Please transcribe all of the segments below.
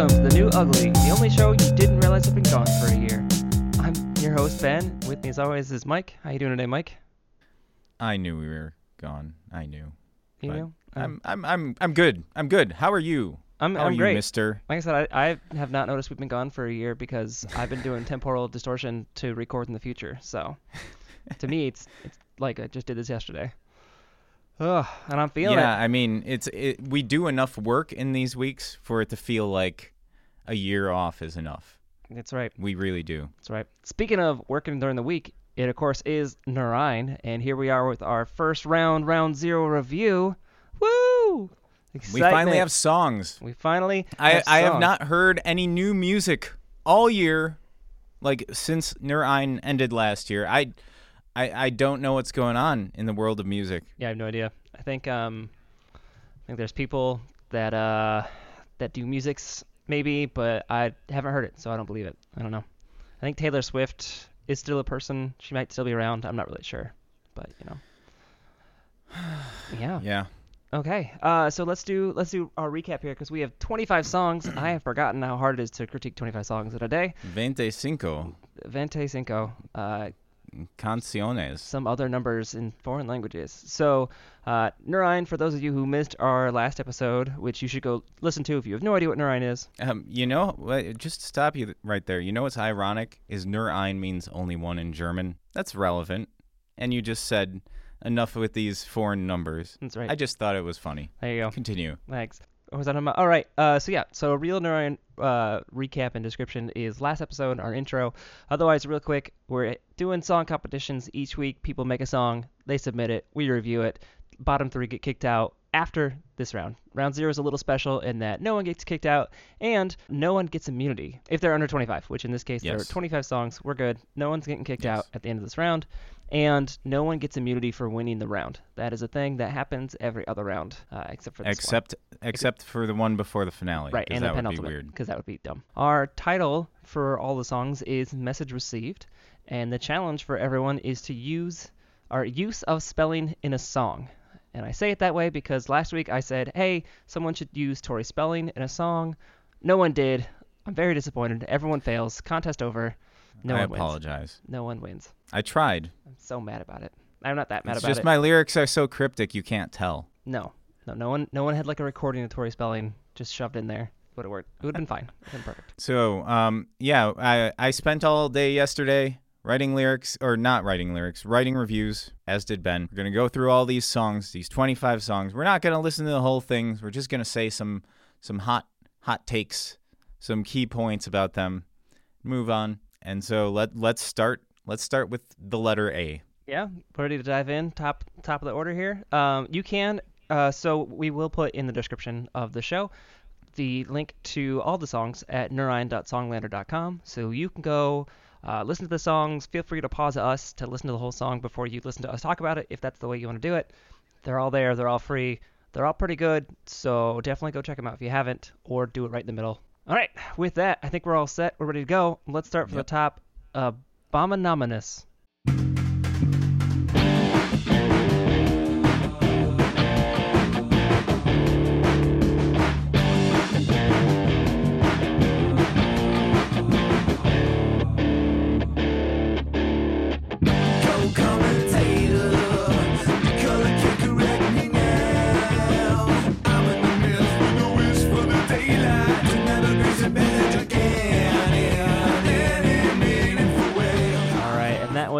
Welcome to the New Ugly, the only show you didn't realize had been gone for a year. I'm your host Ben. With me as always is Mike. How you doing today, Mike? I knew we were gone. I knew. You know? I'm oh. I'm I'm I'm good. I'm good. How are you? I'm, How I'm are great. you, Mister? Like I said, I, I have not noticed we've been gone for a year because I've been doing temporal distortion to record in the future. So, to me, it's it's like I just did this yesterday. Ugh, and I'm feeling it. yeah, it. I mean, it's it, we do enough work in these weeks for it to feel like a year off is enough. That's right. We really do. That's right. Speaking of working during the week, it of course is Nur Ein, and here we are with our first round, round zero review. Woo! We finally have songs. We finally. I have I have not heard any new music all year, like since Nur Ein ended last year. I, I I don't know what's going on in the world of music. Yeah, I have no idea. I think um, I think there's people that uh that do musics maybe, but I haven't heard it, so I don't believe it. I don't know. I think Taylor Swift is still a person. She might still be around. I'm not really sure, but you know. Yeah. Yeah. Okay. Uh, so let's do let's do our recap here because we have 25 songs. I have forgotten how hard it is to critique 25 songs in a day. Veinticinco Vente cinco. Uh, canciones. some other numbers in foreign languages. So, uh, for those of you who missed our last episode, which you should go listen to if you have no idea what Nur Ein is. Um, you know, just to stop you right there. You know what's ironic is nur means only one in German. That's relevant. And you just said enough with these foreign numbers. That's right. I just thought it was funny. there you go. Continue. Thanks. Was that about? All right. Uh, so yeah. So real Nur Ein uh, recap and description is last episode, our intro. Otherwise, real quick, we're doing song competitions each week. People make a song, they submit it, we review it. Bottom three get kicked out after this round. Round zero is a little special in that no one gets kicked out and no one gets immunity if they're under 25. Which in this case, there are 25 songs. We're good. No one's getting kicked Yes. out at the end of this round. And no one gets immunity for winning the round. That is a thing that happens every other round, uh, except for this one. Except except for the one before the finale. Right, and the that would be penultimate, weird. because that would be dumb. Our title for all the songs is "Message Received," and the challenge for everyone is to use our use of spelling in a song. And I say it that way because last week I said, "Hey, someone should use Tori spelling in a song." No one did. I'm very disappointed. Everyone fails. Contest over. No I one wins. apologize. No one wins. I tried. I'm so mad about it. I'm not that mad it's about just it. Just my lyrics are so cryptic you can't tell. No, no, no one, no one had like a recording of Tori spelling just shoved in there. Would have worked. It would have been fine. It would have been perfect. So, um, yeah, I I spent all day yesterday writing lyrics or not writing lyrics, writing reviews, as did Ben. We're gonna go through all these songs, these 25 songs. We're not gonna listen to the whole thing. We're just gonna say some some hot hot takes, some key points about them. Move on. And so let let's start. Let's start with the letter A. Yeah, ready to dive in. Top top of the order here. Um, you can. Uh, so we will put in the description of the show the link to all the songs at nurein.songlander.com. So you can go uh, listen to the songs. Feel free to pause us to listen to the whole song before you listen to us talk about it, if that's the way you want to do it. They're all there. They're all free. They're all pretty good. So definitely go check them out if you haven't, or do it right in the middle. All right. With that, I think we're all set. We're ready to go. Let's start from Yep. the top. Uh,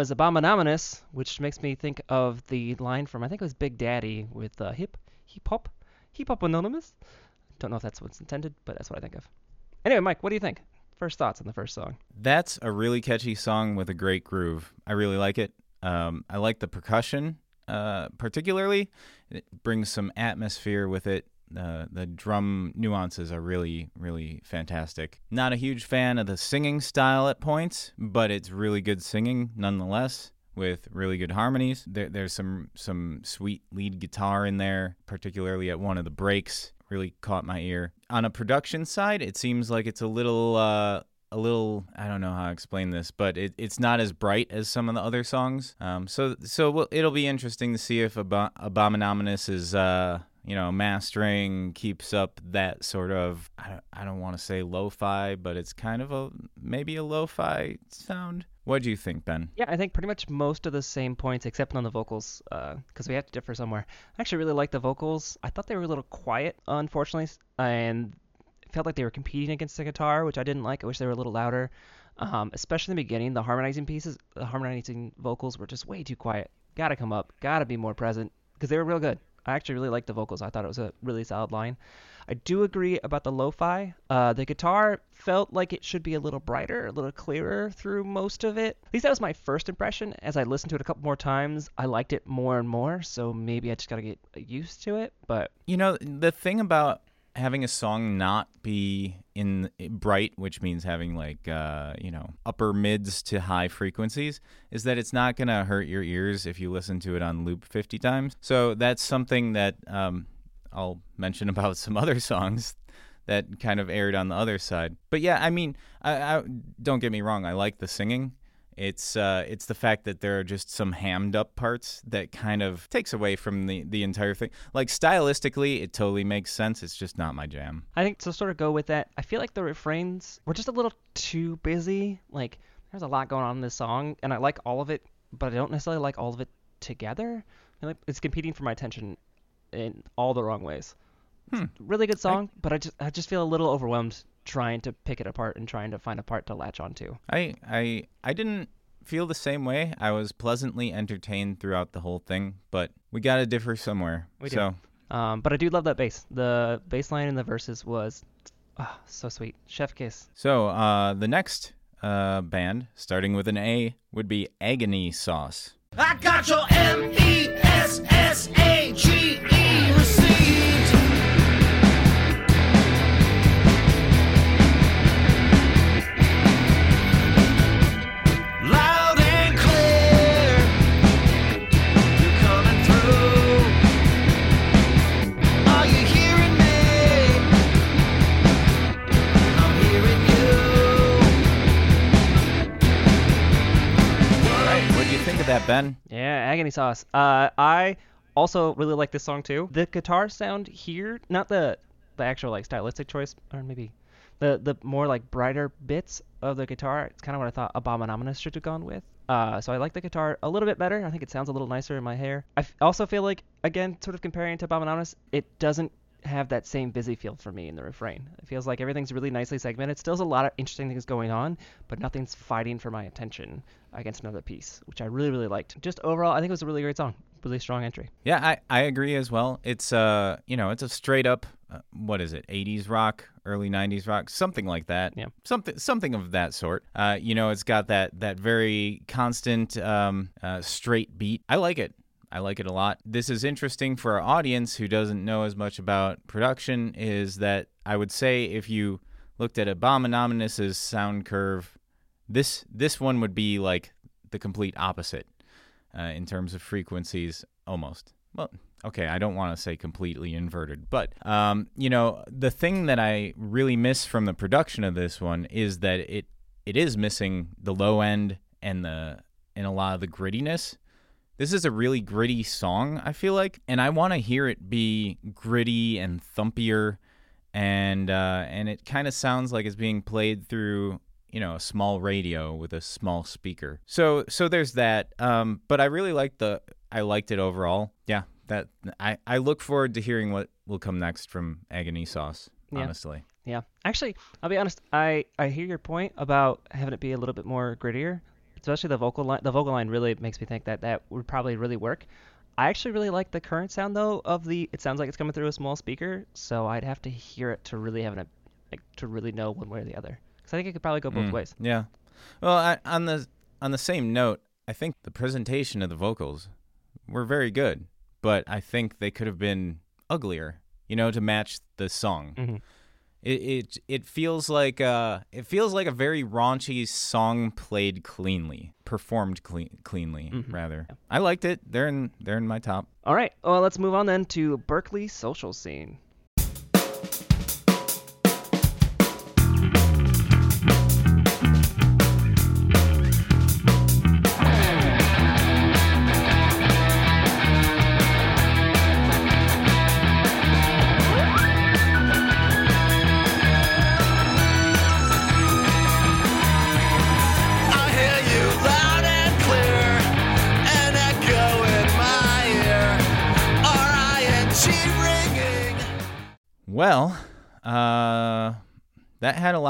was Abominamenous, which makes me think of the line from I think it was Big Daddy with uh, hip hip hop hip hop anonymous. Don't know if that's what's intended, but that's what I think of. Anyway, Mike, what do you think? First thoughts on the first song. That's a really catchy song with a great groove. I really like it. Um, I like the percussion, uh, particularly. It brings some atmosphere with it. Uh, the drum nuances are really, really fantastic. Not a huge fan of the singing style at points, but it's really good singing nonetheless. With really good harmonies, there, there's some some sweet lead guitar in there, particularly at one of the breaks. Really caught my ear. On a production side, it seems like it's a little uh, a little I don't know how to explain this, but it, it's not as bright as some of the other songs. Um, so so we'll, it'll be interesting to see if Ab- is uh, you know, mastering keeps up that sort of I don't, I don't want to say lo-fi, but it's kind of a maybe a lo-fi sound. What do you think, Ben? Yeah, I think pretty much most of the same points, except on the vocals, because we have to differ somewhere. I actually really like the vocals. I thought they were a little quiet, unfortunately, and felt like they were competing against the guitar, which I didn't like. I wish they were a little louder, um, especially in the beginning. The harmonizing pieces, the harmonizing vocals were just way too quiet. Gotta come up, gotta be more present, because they were real good. I actually really liked the vocals. I thought it was a really solid line. I do agree about the lo-fi. Uh, the guitar felt like it should be a little brighter, a little clearer through most of it. At least that was my first impression. As I listened to it a couple more times, I liked it more and more. So maybe I just gotta get used to it. But You know, the thing about having a song not be in bright, which means having like uh, you know upper mids to high frequencies, is that it's not gonna hurt your ears if you listen to it on loop 50 times. So that's something that um, I'll mention about some other songs that kind of erred on the other side. But yeah, I mean, I, I don't get me wrong, I like the singing. It's uh, it's the fact that there are just some hammed up parts that kind of takes away from the the entire thing. Like stylistically, it totally makes sense. It's just not my jam. I think to sort of go with that, I feel like the refrains were just a little too busy. Like there's a lot going on in this song, and I like all of it, but I don't necessarily like all of it together. I like it's competing for my attention in all the wrong ways. It's a really good song, but I just I just feel a little overwhelmed trying to pick it apart and trying to find a part to latch onto. I I I didn't feel the same way. I was pleasantly entertained throughout the whole thing, but we got to differ somewhere. We do. so Um, but I do love that bass. The bass line in the verses was ah, so sweet. Chef kiss. so uh, the next uh, band, starting with an A, would be Agony Sauce. I got your M E S S A G E receipt. That, Ben? Yeah, agony sauce. Uh, I also really like this song too. The guitar sound here, not the the actual like stylistic choice, or maybe the the more like brighter bits of the guitar. It's kind of what I thought Abominamenous should have gone with. Uh, so I like the guitar a little bit better. I think it sounds a little nicer in my hair. I f- also feel like, again, sort of comparing to Abominamenous, it doesn't have that same busy feel for me in the refrain. It feels like everything's really nicely segmented. Still, a lot of interesting things going on, but nothing's fighting for my attention against another piece, which I really, really liked. Just overall, I think it was a really great song. Really strong entry. Yeah, I, I agree as well. It's uh you know it's a straight up uh, what is it 80s rock early 90s rock something like that Yeah. something something of that sort uh you know it's got that that very constant um uh, straight beat I like it I like it a lot. This is interesting for our audience who doesn't know as much about production is that I would say if you looked at Abominaminous's sound curve this this one would be like the complete opposite uh, in terms of frequencies almost. Well okay i don't want to say completely inverted but um, you know the thing that i really miss from the production of this one is that it it is missing the low end and the and a lot of the grittiness this is a really gritty song i feel like and i want to hear it be gritty and thumpier and uh, and it kind of sounds like it's being played through you know a small radio with a small speaker. So so there's that. Um, but I really liked the I liked it overall. Yeah, that I I look forward to hearing what will come next from Agony Sauce. Yeah. Honestly, Yeah, actually, I'll be honest. I I hear your point about having it be a little bit more grittier, especially the vocal line. The vocal line really makes me think that that would probably really work. I actually really like the current sound though of the. It sounds like it's coming through a small speaker, so I'd have to hear it to really have an like to really know one way or the other. Because I think it could probably go both Mm, ways. Yeah. Well, I, on the on the same note, I think the presentation of the vocals were very good, but I think they could have been uglier. You know, to match the song. hmm It it it feels like uh it feels like a very raunchy song played cleanly, performed clean, cleanly Mhm. rather. I liked it. They're in they're in my top. All right. Well, let's move on then to Berkeley social scene.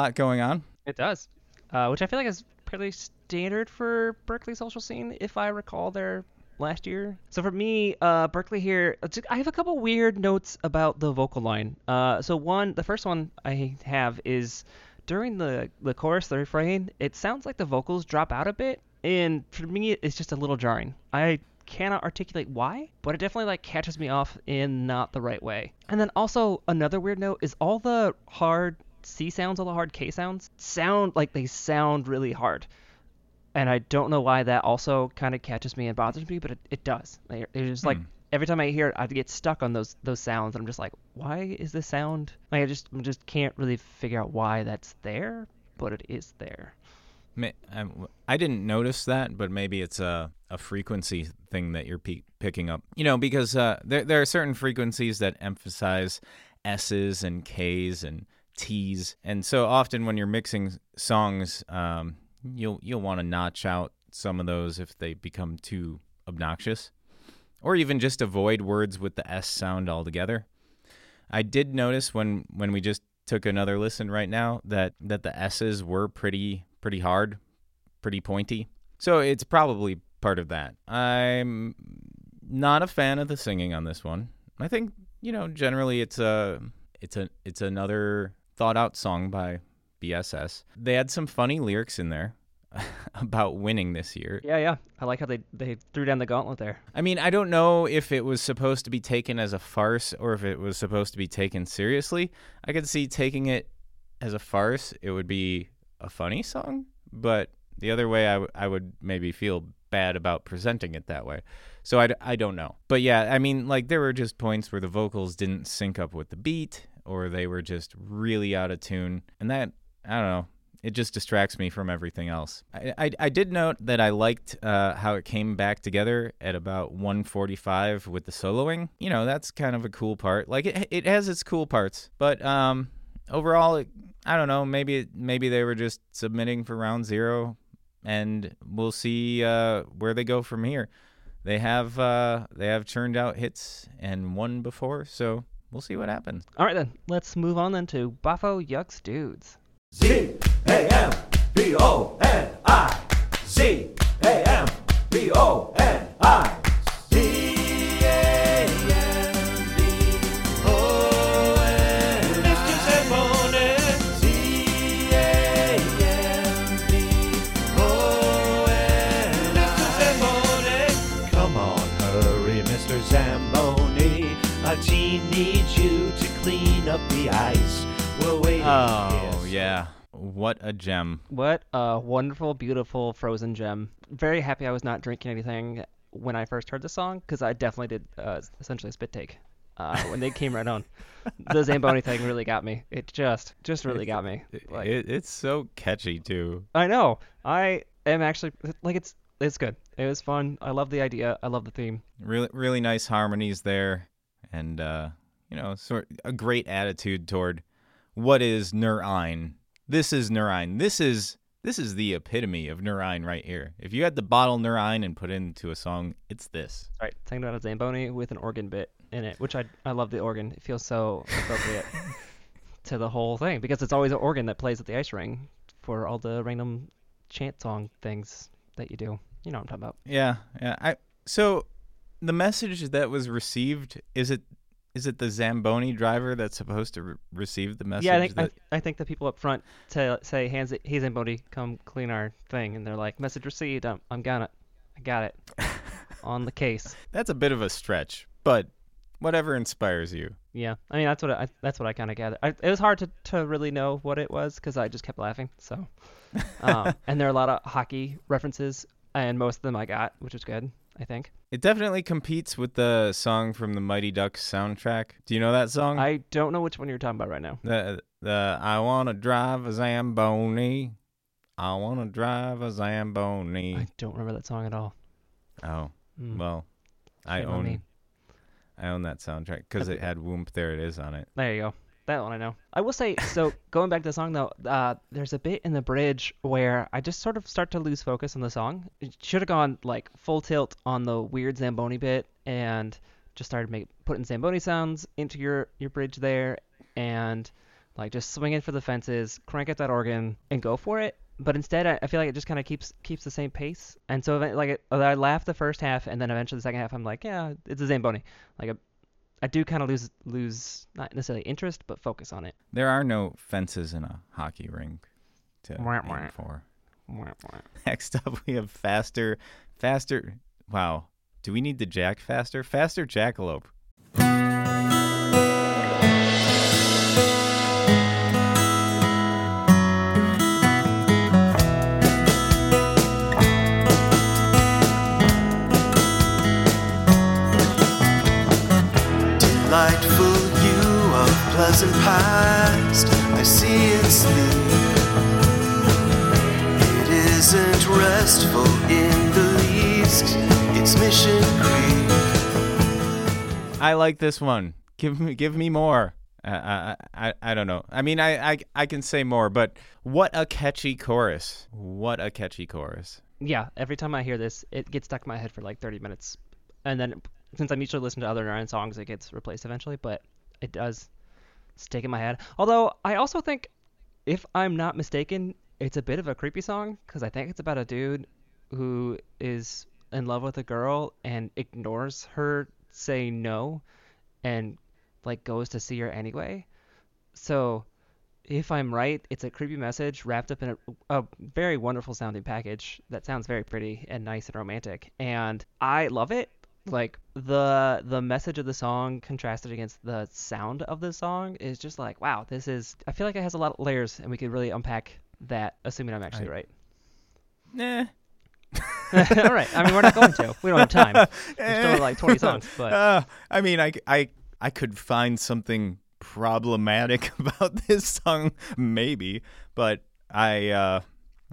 Lot going on. It does, uh, which I feel like is pretty standard for Berkeley social scene, if I recall their last year. So for me, uh, Berkeley here, I have a couple weird notes about the vocal line. Uh, so one, the first one I have is during the the chorus, the refrain, it sounds like the vocals drop out a bit, and for me, it's just a little jarring. I cannot articulate why, but it definitely like catches me off in not the right way. And then also another weird note is all the hard C sounds, all the hard K sounds sound like they sound really hard. And I don't know why that also kind of catches me and bothers me, but it, it does. It's just like Hmm. every time I hear it, I get stuck on those those sounds, and I'm just like, why is this sound? Like I just I just can't really figure out why that's there, but it is there. I didn't notice that, but maybe it's a, a frequency thing that you're pe- picking up. You know, because uh, there there are certain frequencies that emphasize S's and K's and T's, and so often when you're mixing songs, um, you'll you'll want to notch out some of those if they become too obnoxious, or even just avoid words with the S sound altogether. I did notice when when we just took another listen right now that that the S's were pretty pretty hard, pretty pointy. So it's probably part of that. I'm not a fan of the singing on this one. I think, you know, generally it's a it's a it's another thought out song by BSS. They had some funny lyrics in there about winning this year. Yeah, yeah. I like how they they threw down the gauntlet there. I mean, I don't know if it was supposed to be taken as a farce or if it was supposed to be taken seriously. I could see taking it as a farce, it would be a funny song, but the other way, I, w- I would maybe feel bad about presenting it that way. So I, d- I don't know. But yeah, I mean, like, there were just points where the vocals didn't sync up with the beat or they were just really out of tune. And that, I don't know, it just distracts me from everything else. I, I, I did note that I liked uh, how it came back together at about 145 with the soloing. You know, that's kind of a cool part. Like it, it has its cool parts, but um, overall, it, I don't know. Maybe maybe they were just submitting for round zero, and we'll see uh, where they go from here. They have uh, they have churned out hits and won before, so we'll see what happens. All right then, let's move on then to Buffo Yucks Dudes. Z A M B O N I. Z A M B O N I. A team you to clean up the ice. We're waiting. Oh here. yeah, what a gem! What a wonderful, beautiful frozen gem. Very happy I was not drinking anything when I first heard the song because I definitely did uh, essentially a spit take uh, when they came right on. The Zamboni thing really got me. It just, just really got me. Like, It, it's so catchy too. I know. I am actually like it's it's good. It was fun. I love the idea. I love the theme. Really, really nice harmonies there, and uh, you know, sort a great attitude toward what is Nur Ein. This is Nur Ein. This is this is the epitome of Nur Ein right here. If you had to bottle Nur Ein and put it into a song, it's this. Right, talking about a Zamboni with an organ bit in it, which I I love the organ. It feels so appropriate to the whole thing because it's always an organ that plays at the ice ring for all the random chant song things that you do. You know what I'm talking about. Yeah, yeah. I so the message that was received is it is it the Zamboni driver that's supposed to re- receive the message? yeah, I think that, I, I think the people up front to say, "Hands, it, hey Zamboni, come clean our thing," and they're like, "Message received. I'm, I'm got it. I got it on the case." that's a bit of a stretch, but whatever inspires you. Yeah, I mean that's what I that's what I kind of gathered. I, it was hard to, to really know what it was because I just kept laughing. So, um, and there are a lot of hockey references, and most of them I got, which was good. I think. It definitely competes with the song from the Mighty Ducks soundtrack. Do you know that song? I don't know which one you're talking about right now. the the I wanna drive a Zamboni. I wanna drive a Zamboni. I don't remember that song at all. oh Mm, well, I shame on own. I own that soundtrack because it had Whoomp. There it is on it. There you go. That one I know. I will say, so going back to the song though, uh, there's a bit in the bridge where I just sort of start to lose focus on the song. It should have gone like full tilt on the weird Zamboni bit and just started make, putting Zamboni sounds into your, your bridge there. and like just swing in for the fences, crank up that organ, and go for it. But instead, I, I feel like it just kind of keeps keeps the same pace. And so, like, it, I laugh the first half, and then eventually the second half, I'm like, yeah, it's a Zamboni. Like, I, I do kind of lose lose not necessarily interest, but focus on it. There are no fences in a hockey rink to Wah, aim wah. for. Wah. Next up, we have faster, faster. Wow. Do we need to jack faster? Faster jackalope. Of pleasant past, I see it sleep. It isn't restful in the least, it's mission creep. I like this one. Give me, give me more. I, I, I, I don't know. I mean, I, I, I can say more, but what a catchy chorus! What a catchy chorus! Yeah, every time I hear this, it gets stuck in my head for like 30 minutes, and then since I'm usually listening to other Nine songs, it gets replaced eventually. But it does stick in my head. Although I also think, if I'm not mistaken, it's a bit of a creepy song because I think it's about a dude who is in love with a girl and ignores her saying no, and like goes to see her anyway. So if I'm right, it's a creepy message wrapped up in a, a very wonderful sounding package that sounds very pretty and nice and romantic. And I love it. Like the the message of the song contrasted against the sound of the song is just like, wow, this is I feel like it has a lot of layers and we could really unpack that assuming I'm actually I- right. Nah. All right. I mean, we're not going to. We don't have time. There's still like 20 songs, but Uh, I mean, I, I, I could find something problematic about this song, maybe, but I, uh,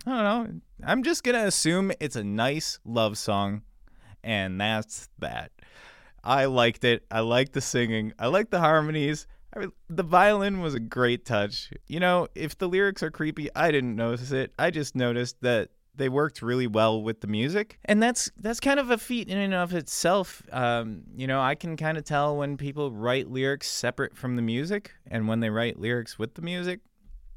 I don't know. I'm just gonna assume it's a nice love song, and that's that. I liked it. I liked the singing. I liked the harmonies. I mean, the violin was a great touch. You know, if the lyrics are creepy, I didn't notice it. I just noticed that they worked really well with the music, and that's that's kind of a feat in and of itself. Um, you know, I can kind of tell when people write lyrics separate from the music, and when they write lyrics with the music,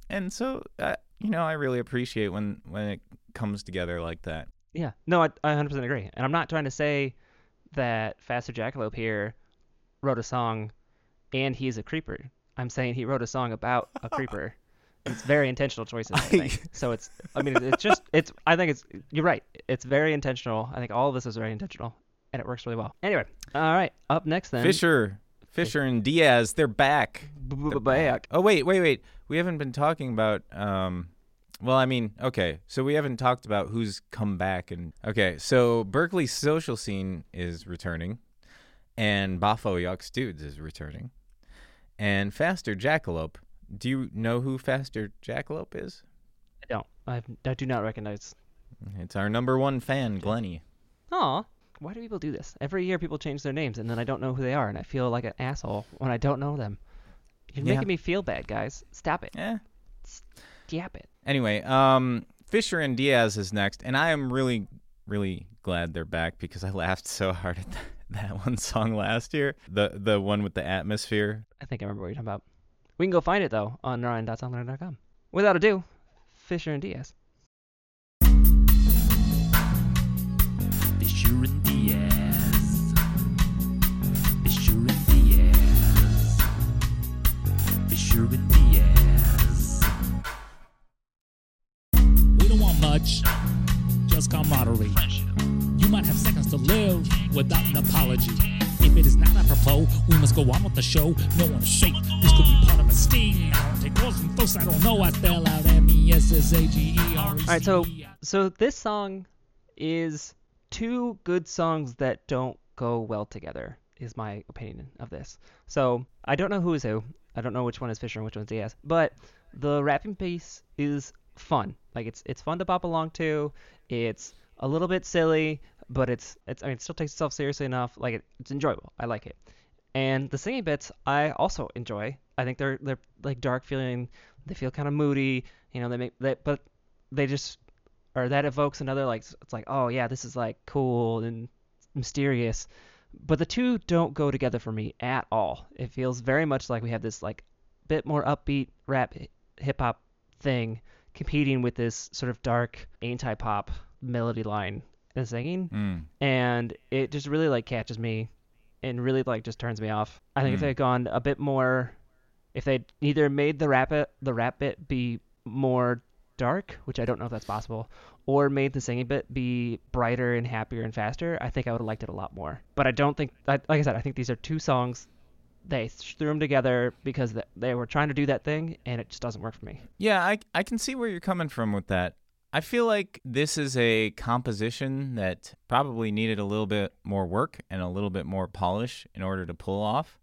and so uh, you know, I really appreciate when when it comes together like that. Yeah, no, I, I 100% agree. And I'm not trying to say that Faster Jackalope here wrote a song and he's a creeper. I'm saying he wrote a song about a creeper. It's very intentional choices, I think. So it's, I mean, it's just, it's, I think it's, you're right. It's very intentional. I think all of this is very intentional and it works really well. Anyway, all right, up next then. Fisher, Fisher and Diaz, they're back. They're Back. Oh wait, wait, wait. We haven't been talking about um well, I mean, okay. So we haven't talked about who's come back and okay. So Berkeley's social scene is returning and Bafo Yucks Dudes is returning. And Faster Jackalope. Do you know who Faster Jackalope is? I don't. I, I do not recognize. It's our number one fan, Glenny. Aw. Why do people do this? Every year people change their names and then I don't know who they are and I feel like an asshole when I don't know them. You're Yeah. making me feel bad, guys. Stop it. Eh. Stop it. Anyway, um, Fisher and Diaz is next, and I am really, really glad they're back because I laughed so hard at that, that one song last year. The the one with the atmosphere. I think I remember what you're talking about. We can go find it though on nurein.songlander.com. Without ado, Fisher and Diaz. Fisher and Diaz. Fisher and Diaz. Fisher and Diaz. Much, just camaraderie. You might have seconds to live without an apology. If it is not apropos, we must go on with the show. No one is safe. This could be part of a sting. I don't take calls from folks I don't know. I spell out M E S S A G E R. All right, so so this song is two good songs that don't go well together. Is my opinion of this. So I don't know who is who. I don't know which one is Fisher and which one's Diaz. But the rapping piece is fun. Like it's it's fun to bop along to. It's a little bit silly, but it's it's I mean it still takes itself seriously enough. Like it, it's enjoyable. I like it. And the singing bits I also enjoy. I think they're they're like dark feeling. They feel kind of moody. You know they make that, but they just or that evokes another like it's like oh yeah this is like cool and mysterious but the two don't go together for me at all it feels very much like we have this like bit more upbeat rap hip hop thing competing with this sort of dark anti pop melody line and singing Mm. and it just really like catches me and really like just turns me off. I think if Mm. they had gone a bit more if they'd either made the rap it, the rap bit be more dark, which I don't know if that's possible, or made the singing bit be brighter and happier and faster, I think I would have liked it a lot more. But I don't think, I, like I said, I think these are two songs. They threw them together because they were trying to do that thing, and it just doesn't work for me. Yeah, I I can see where you're coming from with that. I feel like this is a composition that probably needed a little bit more work and a little bit more polish in order to pull off.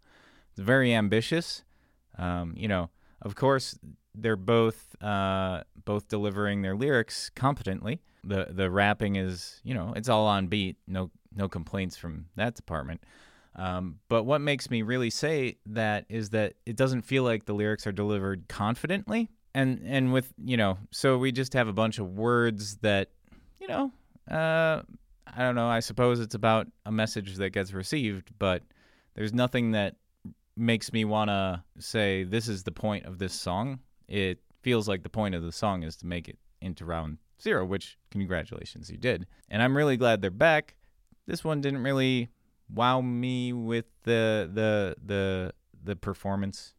It's very ambitious. Um, you know, of course, they're both uh, both delivering their lyrics competently. The the rapping is, you know, it's all on beat. No no complaints from that department. Um, but what makes me really say that is that it doesn't feel like the lyrics are delivered confidently. And and with you know, so we just have a bunch of words that, you know, uh, I don't know. I suppose it's about a message that gets received, but there's nothing that makes me want to say this is the point of this song. It feels like the point of the song is to make it into round zero, which congratulations, you did. And I'm really glad they're back. This one didn't really wow me with the the the the performance,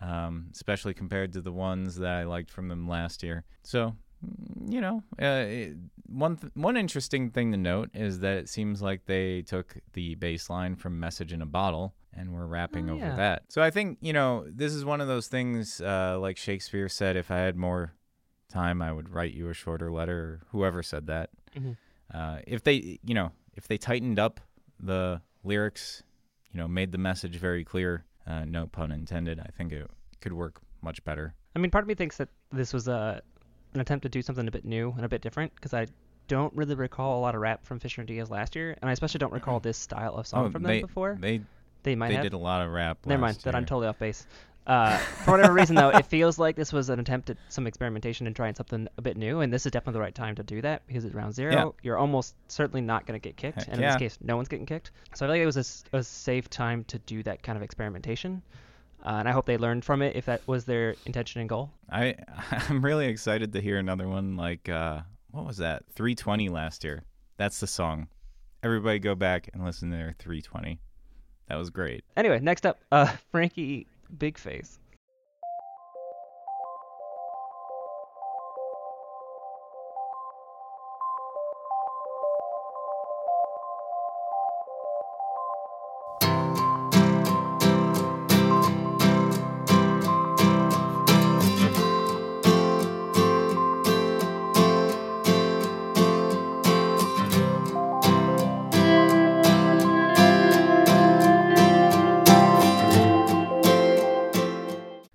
um, especially compared to the ones that I liked from them last year. So, you know, uh, it- one th- one interesting thing to note is that it seems like they took the bass line from "Message in a Bottle" and we're rapping Oh, over yeah. that. So I think you know this is one of those things, uh, like Shakespeare said, "If I had more time, I would write you a shorter letter." Or whoever said that. Mhm. Uh, if they, you know, if they tightened up the lyrics, you know, made the message very clear, uh, no pun intended, I think it could work much better. I mean, part of me thinks that this was a an attempt to do something a bit new and a bit different because I don't really recall a lot of rap from Fisher and Diaz last year, and I especially don't recall this style of song from them Oh, they, before. They They might they have. did a lot of rap. Last year. Never mind. last That I'm totally off base. Uh, for whatever reason, though, it feels like this was an attempt at some experimentation and trying something a bit new, and this is definitely the right time to do that because it's round zero, Yeah. you're almost certainly not going to get kicked, Heck and in yeah. this case, no one's getting kicked. So I feel like it was a safe time to do that kind of experimentation, uh, and I hope they learned from it if that was their intention and goal. I I'm really excited to hear another one like uh, what was that? 320 last year. That's the song. Everybody go back and listen to their 320. That was great. Anyway, next up, uh, Frankie Big Face.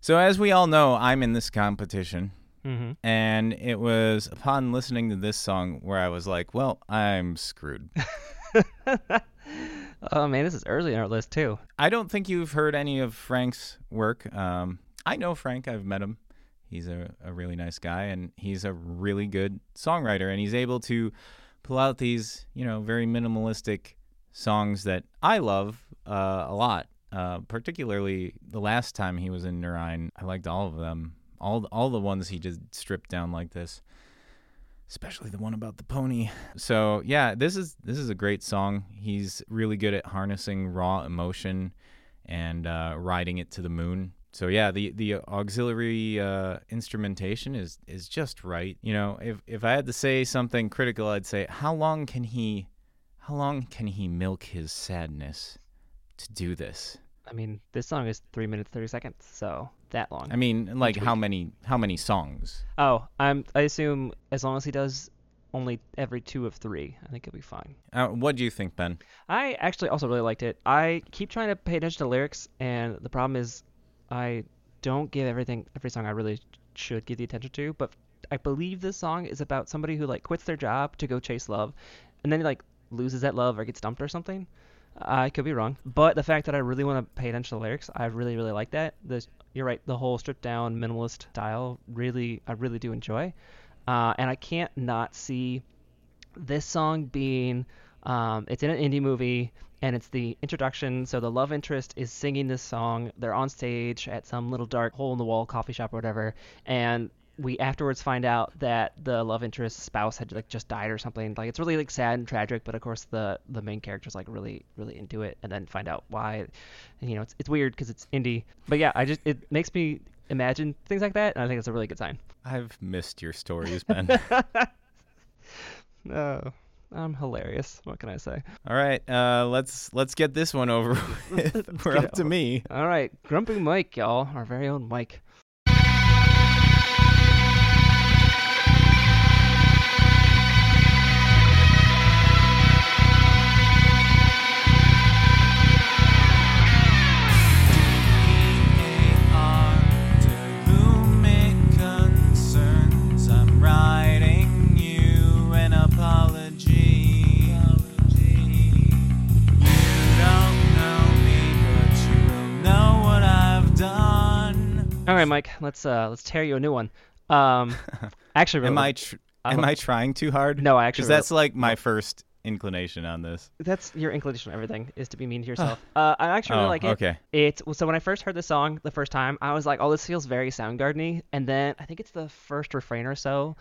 So as we all know, I'm in this competition Mm-hmm. and it was upon listening to this song where I was like, well, I'm screwed. oh man, this is early in our list too. I don't think you've heard any of Frank's work. Um, I know Frank. I've met him. He's a, a really nice guy, and he's a really good songwriter. And he's able to pull out these, you know, very minimalistic songs that I love uh, a lot. Uh, particularly the last time he was in Nur Ein, I liked all of them. All all the ones he just stripped down like this, especially the one about the pony. So yeah, this is this is a great song. He's really good at harnessing raw emotion and uh, riding it to the moon. So yeah, the the auxiliary uh, instrumentation is is just right. You know, if if I had to say something critical, I'd say how long can he how long can he milk his sadness to do this? I mean, this song is three minutes thirty seconds, so that long. I mean, like how many how many songs? Oh, I'm. I assume as long as he does only every two of three, I think he'll be fine. Uh, what do you think, Ben? I actually also really liked it. I keep trying to pay attention to lyrics, and the problem is, I don't give everything every song I really should give the attention to. But I believe this song is about somebody who like quits their job to go chase love, and then like loses that love or gets dumped or something. I could be wrong, but the fact that I really want to pay attention to the lyrics, I really really like that. The you're right, the whole stripped down minimalist style really I really do enjoy, uh, and I can't not see this song being Um, it's in an indie movie, and it's the introduction. So the love interest is singing this song. They're on stage at some little dark hole in the wall coffee shop or whatever, and we afterwards find out that the love interest's spouse had like just died or something. Like it's really like sad and tragic, but of course the the main character's like really really into it, and then find out why. And, you know, it's it's weird because it's indie, but yeah, I just it makes me imagine things like that, and I think it's a really good sign. I've missed your stories, Ben. No, I'm hilarious. What can I say? All right, uh, let's let's get this one over with. We're up to me. All right, Grumpy Mike, y'all, our very own Mike. All right, Mike, let's uh let's tear you a new one. Um, actually, really, Am I tr- am I trying too hard? No, I actually because that's like my first inclination on this. that's your inclination of everything is to be mean to yourself. uh, I actually really oh, like it. okay. It so when I first heard the song the first time, I was like, "Oh, this feels very Soundgarden-y," and then I think it's the first refrain or so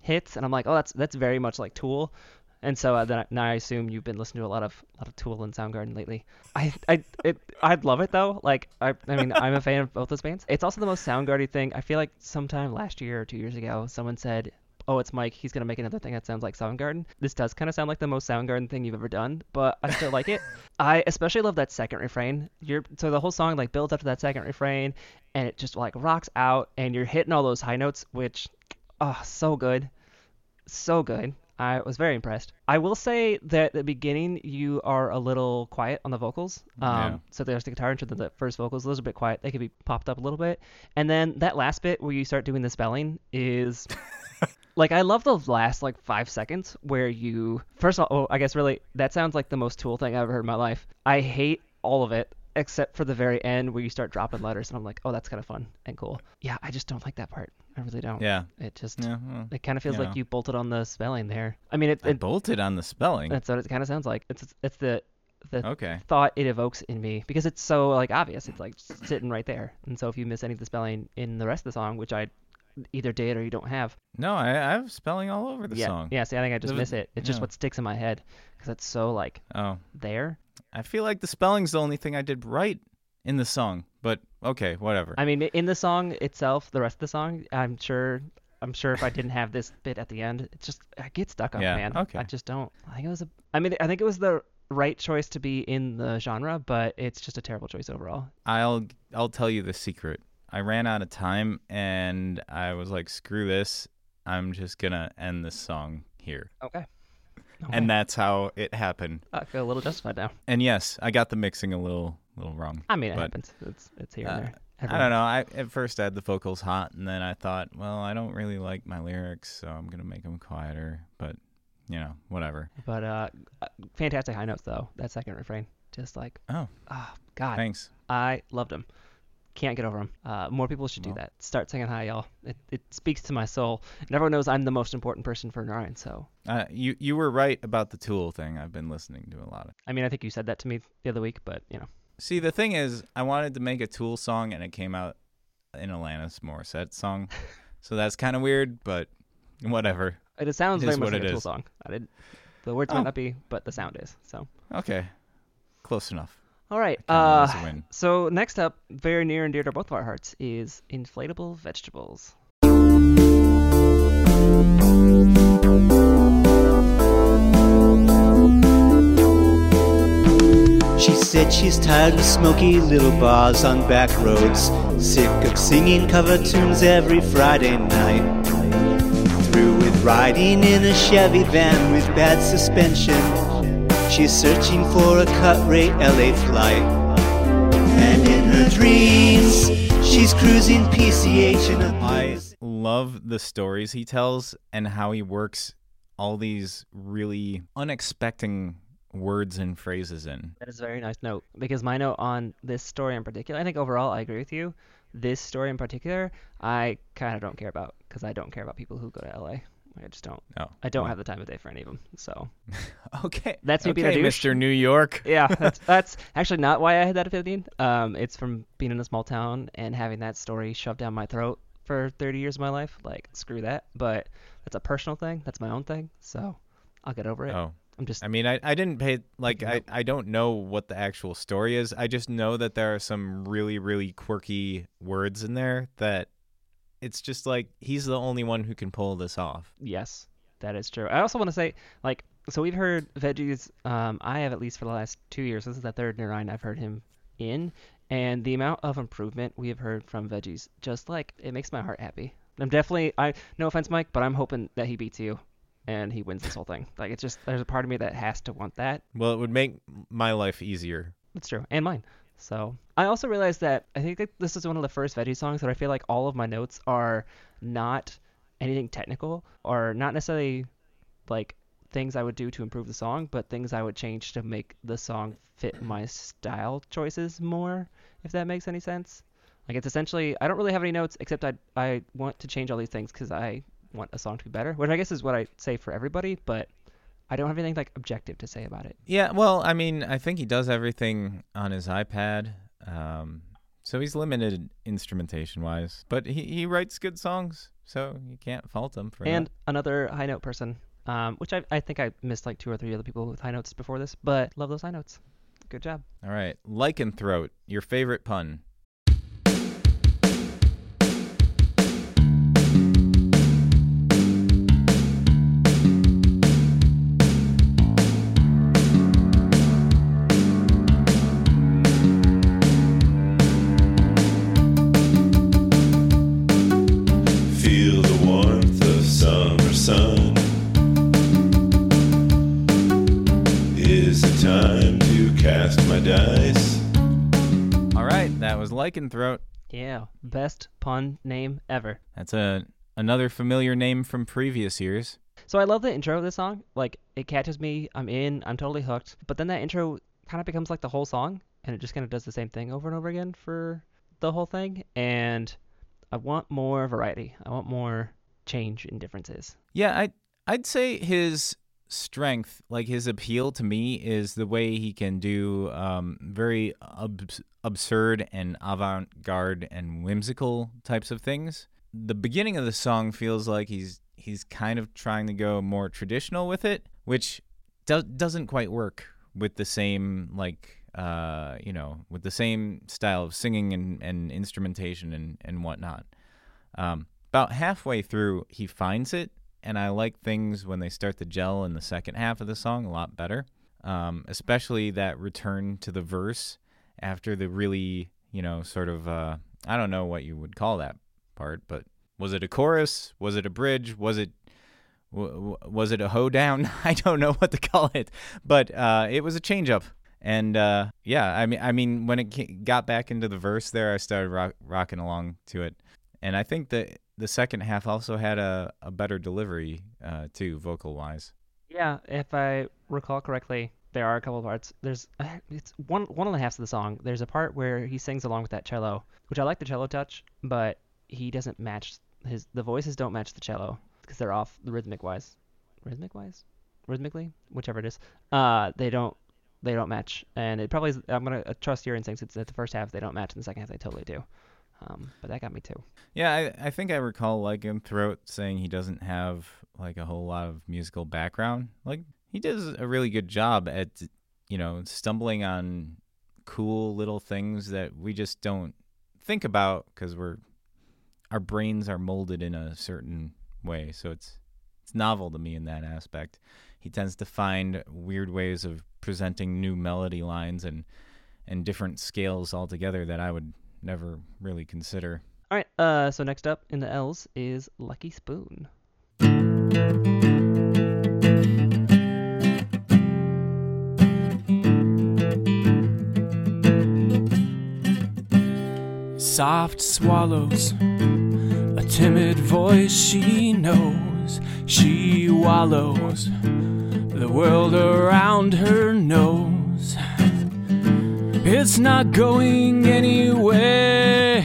hits, and I'm like, "Oh, that's that's very much like Tool," and so uh, then I, now I assume you've been listening to a lot of a lot of Tool and Soundgarden lately. I I it I'd love it though. Like I I mean I'm a fan of both those bands. It's also the most Soundgarden thing. I feel like sometime last year or two years ago, someone said. Oh, it's Mike. He's gonna make another thing that sounds like Soundgarden. This does kind of sound like the most Soundgarden thing you've ever done, but I still like it. I especially love that second refrain. You're so the whole song like builds up to that second refrain, and it just like rocks out, and you're hitting all those high notes, which, oh, so good, so good. I was very impressed. I will say that at the beginning you are a little quiet on the vocals. Um, Yeah. So there's the guitar into the, the first vocals, those are a bit quiet. They could be popped up a little bit, and then that last bit where you start doing the spelling is like I love the last like five seconds where you first of all, oh, I guess really that sounds like the most Tool thing I've ever heard in my life. I hate all of it except for the very end where you start dropping letters, and I'm like, oh, that's kind of fun and cool. Yeah, I just don't like that part. I really don't. Yeah. It just Yeah. well, it kind of feels you like know. you bolted on the spelling there. I mean, it, I bolted on the spelling. that's what it kind of sounds like. It's it's the the Okay. thought it evokes in me because it's so like obvious. It's like sitting right there. And so if you miss any of the spelling in the rest of the song, which I either did or you don't have, No, I, I have spelling all over the yeah, song. yeah. See, I think I just miss it. It's just what sticks in my head because it's so like Oh, there. I feel like the spelling's the only thing I did right in the song. But okay, whatever. I mean, in the song itself, the rest of the song, I'm sure. I'm sure if I didn't have this bit at the end, it just I get stuck on Yeah, man. okay. I just don't. I think it was a. I mean, I think it was the right choice to be in the genre, but it's just a terrible choice overall. I'll I'll tell you the secret. I ran out of time and I was like, screw this. I'm just gonna end this song here. Okay. And that's how it happened. I feel a little justified now. And yes, I got the mixing a little little wrong. I mean, it But, happens. It's it's here uh, and there. I don't know. I at first I had the vocals hot, and then I thought, well, I don't really like my lyrics, so I'm gonna make them quieter. But you know, whatever. But uh, uh, fantastic high notes though. That second refrain, just like Oh, oh god, thanks. I loved him. Can't get over him. Uh, more people should do that. Start singing high, y'all. It it speaks to my soul. And everyone knows I'm the most important person for Nur Ein. So Uh, you you were right about the Tool thing. I've been listening to a lot of. I mean, I think you said that to me the other week, but you know, See, the thing is, I wanted to make a Tool song, and it came out an Alanis Morissette song, so that's kind of weird, but whatever. it sounds It very much like a Tool is. song. I did. The words Oh. might not be, but the sound is. So Okay, close enough. All right. Count it as Uh, so next up, very near and dear to both of our hearts, is inflatable vegetables. She said she's tired of smoky little bars on back roads, sick of singing cover tunes every Friday night. Through with riding in a Chevy van with bad suspension. She's searching for a cut rate LA flight. And in her dreams, she's cruising PCH in a I love the stories he tells and how he works all these really unexpected words and phrases in. That is a very nice note because my note on this story in particular, I think overall I agree with you. This story in particular, I kind of don't care about because I don't care about people who go to LA I just don't. Oh, I don't well. have the time of day for any of them. So Okay, That's me being a okay, douche. Mr. New York. yeah, that's that's actually not why I had that opinion. Um, it's from being in a small town and having that story shoved down my throat for 30 years of my life. Like screw that. But that's a personal thing. That's my own thing. So I'll get over it. Oh, I'm just I mean, I, I didn't pay like I, I don't know what the actual story is. I just know that there are some really really quirky words in there that it's just like he's the only one who can pull this off. Yes, that is true. I also want to say, like, so we've heard Veggies. Um, I have at least for the last two years. This is the third Nur Ein I've heard him in, and the amount of improvement we have heard from Veggies, just like it makes my heart happy. I'm definitely, I no offense, Mike, but I'm hoping that he beats you, and he wins this whole thing. Like, it's just there's a part of me that has to want that. Well, it would make my life easier. That's true, and mine. So I also realized that I think that this is one of the first Veggie songs that I feel like all of my notes are not anything technical or not necessarily like things I would do to improve the song, but things I would change to make the song fit my style choices more, if that makes any sense. Like it's essentially I don't really have any notes except I I want to change all these things because I want a song to be better, which I guess is what I say for everybody, but I don't have anything like objective to say about it. Yeah, well, I mean, I think he does everything on his iPad. Um, so he's limited instrumentation wise, but he, he writes good songs, so you can't fault him for and that. another high note person, um, which I, I think I missed like two or three other people with high notes before this, but love those high notes. Good job. All right, lycanthrope, your favorite pun. Lycanthrope. Yeah, best pun name ever. That's a another familiar name from previous years. So I love the intro of this song. Like it catches me. I'm in. I'm totally hooked. But then that intro kind of becomes like the whole song, and it just kind of does the same thing over and over again for the whole thing. And I want more variety. I want more change and differences. Yeah, I I'd say his strength, like his appeal to me, is the way he can do um, very abs- absurd and avant-garde and whimsical types of things. The beginning of the song feels like he's he's kind of trying to go more traditional with it, which do- doesn't quite work with the same like uh, you know with the same style of singing and, and instrumentation and and whatnot. Um, about halfway through, he finds it, and I like things when they start to gel in the second half of the song a lot better. Um, especially that return to the verse after the really, you know, sort of, uh, I don't know what you would call that part, but was it a chorus? Was it a bridge? Was it w- was it a hoedown? I don't know what to call it, but uh, it was a change up. And uh, yeah, I mean, I mean, when it got back into the verse there, I started rock- rocking along to it, and I think that the second half also had a, a better delivery uh, too, vocal wise. Yeah, if I recall correctly, there are a couple of parts. There's it's one one and a half of the song. There's a part where he sings along with that cello, which I like the cello touch, but he doesn't match his the voices don't match the cello because they're off rhythmic wise, rhythmic wise, rhythmically, whichever it is. Uh, they don't they don't match, and it probably is, I'm gonna uh, trust your instincts. It's at the first half they don't match, and the second half they totally do. Um, but that got me too. Yeah, I, I think I recall Lycanthrope saying he doesn't have like a whole lot of musical background. Like he does a really good job at you know stumbling on cool little things that we just don't think about because we're our brains are molded in a certain way. So it's it's novel to me in that aspect. He tends to find weird ways of presenting new melody lines and and different scales altogether that I would never really consider. All right. Uh, so next up in the L's is Lucky Spoon. Soft swallows, a timid voice she knows. She wallows, the world around her knows. It's not going anywhere.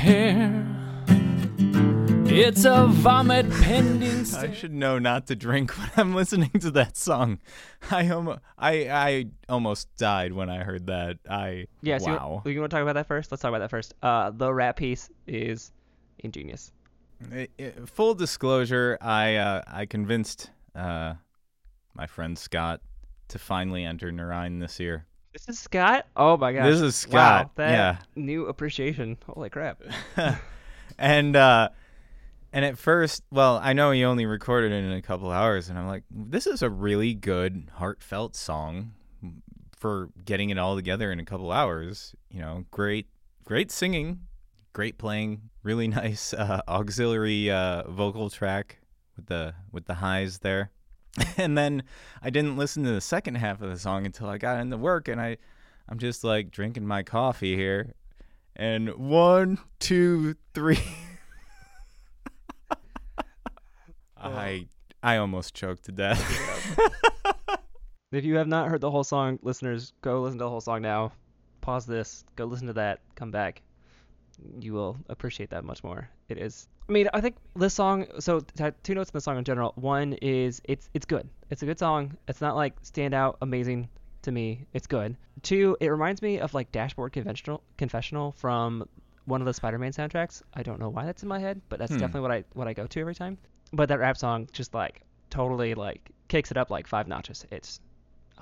It's a vomit pending. I should know not to drink when I'm listening to that song. I almost, I, I almost died when I heard that. I Yeah, so wow. you, you want to talk about that first? Let's talk about that first. Uh, the rap piece is ingenious. I- I- full disclosure, I uh, I convinced uh, my friend Scott to finally enter Nur Ein this year. This is Scott. Oh my gosh. This is Scott, Wow, that yeah. New appreciation. Holy crap. and uh, and at first, well, I know he only recorded it in a couple hours, and I'm like, this is a really good, heartfelt song for getting it all together in a couple hours. You know, great, great singing, great playing, really nice uh, auxiliary uh, vocal track with the with the highs there. And then I didn't listen to the second half of the song until I got into work, and I, I'm just like drinking my coffee here, and one, two, three. I I almost choked to death. If you have not heard the whole song, listeners, go listen to the whole song now. Pause this, go listen to that, come back. You will appreciate that much more. It is. I mean, I think this song. So two notes in the song in general. One is it's it's good. It's a good song. It's not like stand out amazing to me. It's good. Two, it reminds me of like Dashboard Conventional Confessional from one of the Spider-Man soundtracks. I don't know why that's in my head, but that's Hmm. definitely what I what I go to every time. But that rap song just like totally like kicks it up like five notches. It's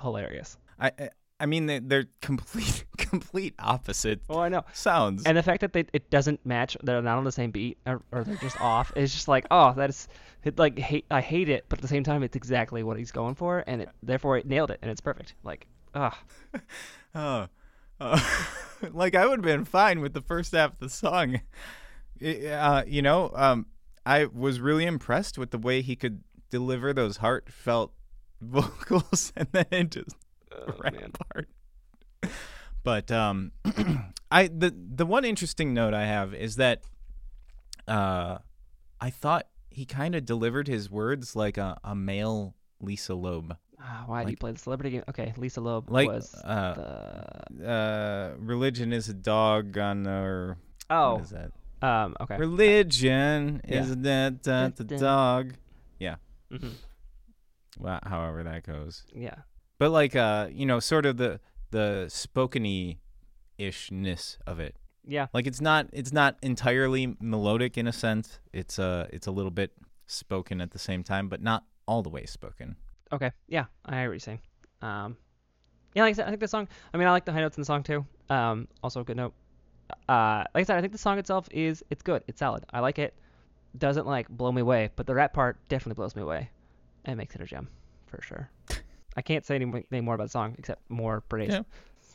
hilarious. I I- mean they, they're complete complete opposite Oh, I know. sounds. And the fact that they, it doesn't match, they're not on the same beat, or, or they're just off. It's just like, oh, that is, it, like, hate, I hate it, but at the same time, it's exactly what he's going for, and it, therefore, it nailed it, and it's perfect. Like, ah, oh, oh. like I would have been fine with the first half of the song. Uh, you know, um, I was really impressed with the way he could deliver those heartfelt vocals, and then it just oh, rap man. part. But um, I the the one interesting note I have is that uh, I thought he kind of delivered his words like a, a male Lisa Loeb. Ah, why do you play the celebrity game? Okay, Lisa Loeb Like was uh, the. uh, religion is a dog on or Oh, what is that? Um, okay. Religion Yeah. is that the dog. hmm Well, however that goes. Yeah. But like uh, you know, sort of the the spokeny ishness of it. Yeah. Like it's not it's not entirely melodic in a sense. It's uh it's a little bit spoken at the same time, but not all the way spoken. Okay. Yeah, I hear what you're saying. Um, yeah, like I said, I think the song. I mean, I like the high notes in the song too. Um, also a good note. Uh, like I said, I think the song itself is it's good. It's solid. I like it. Doesn't like blow me away, but the rap part definitely blows me away, and makes it a gem for sure. I can't say anything more about the song except more praise. Yeah.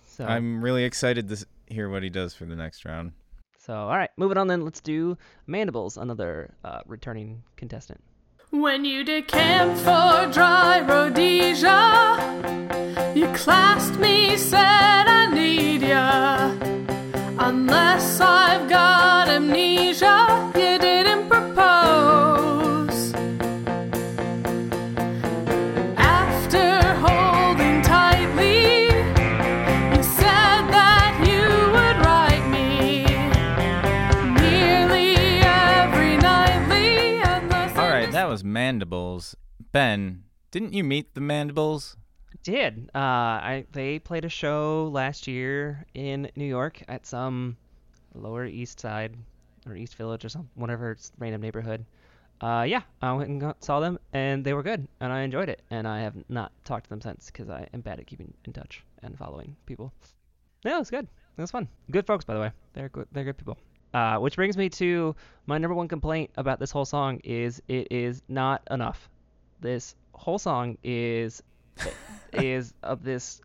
So, I'm really excited to hear what he does for the next round. so all right, moving on then. Let's do Mandibles, another uh, returning contestant. When you decamp for dry Rhodesia, you clasped me, said I need ya. Unless I've got amnesia, you didn't propose. After holding tightly, you said that you would write me nearly every nightly. All right, that was Mandibles. Ben, didn't you meet the Mandibles? Did. Uh, I they played a show last year in New York at some Lower East Side or East Village or some whatever random neighborhood. Uh, yeah, I went and got, saw them and they were good and I enjoyed it and I have not talked to them since because I am bad at keeping in touch and following people. No, it was good. It was fun. Good folks, by the way. They're good. They're good people. Uh, which brings me to my number one complaint about this whole song is it is not enough. This whole song is is of this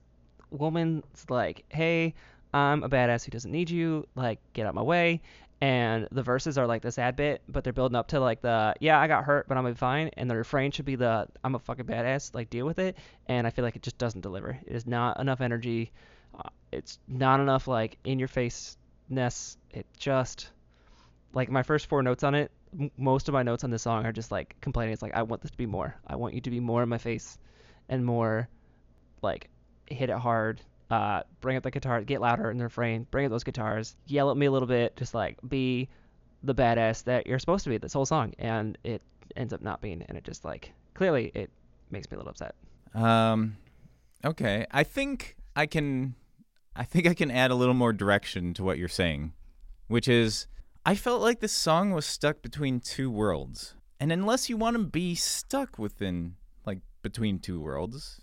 woman's like, hey, I'm a badass who doesn't need you, like, get out my way. And the verses are like the sad bit, but they're building up to like the, yeah, I got hurt, but I'm fine. And the refrain should be the, I'm a fucking badass, like, deal with it. And I feel like it just doesn't deliver. It is not enough energy. Uh, it's not enough, like, in your face ness. It just, like, my first four notes on it, m- most of my notes on this song are just like complaining. It's like, I want this to be more. I want you to be more in my face and more like hit it hard uh bring up the guitar get louder in the refrain bring up those guitars yell at me a little bit just like be the badass that you're supposed to be this whole song, and it ends up not being, and it just like clearly it makes me a little upset. Um, okay. I think I can. I think I can add a little more direction to what you're saying, which is I felt like this song was stuck between two worlds, and unless you want to be stuck within between two worlds,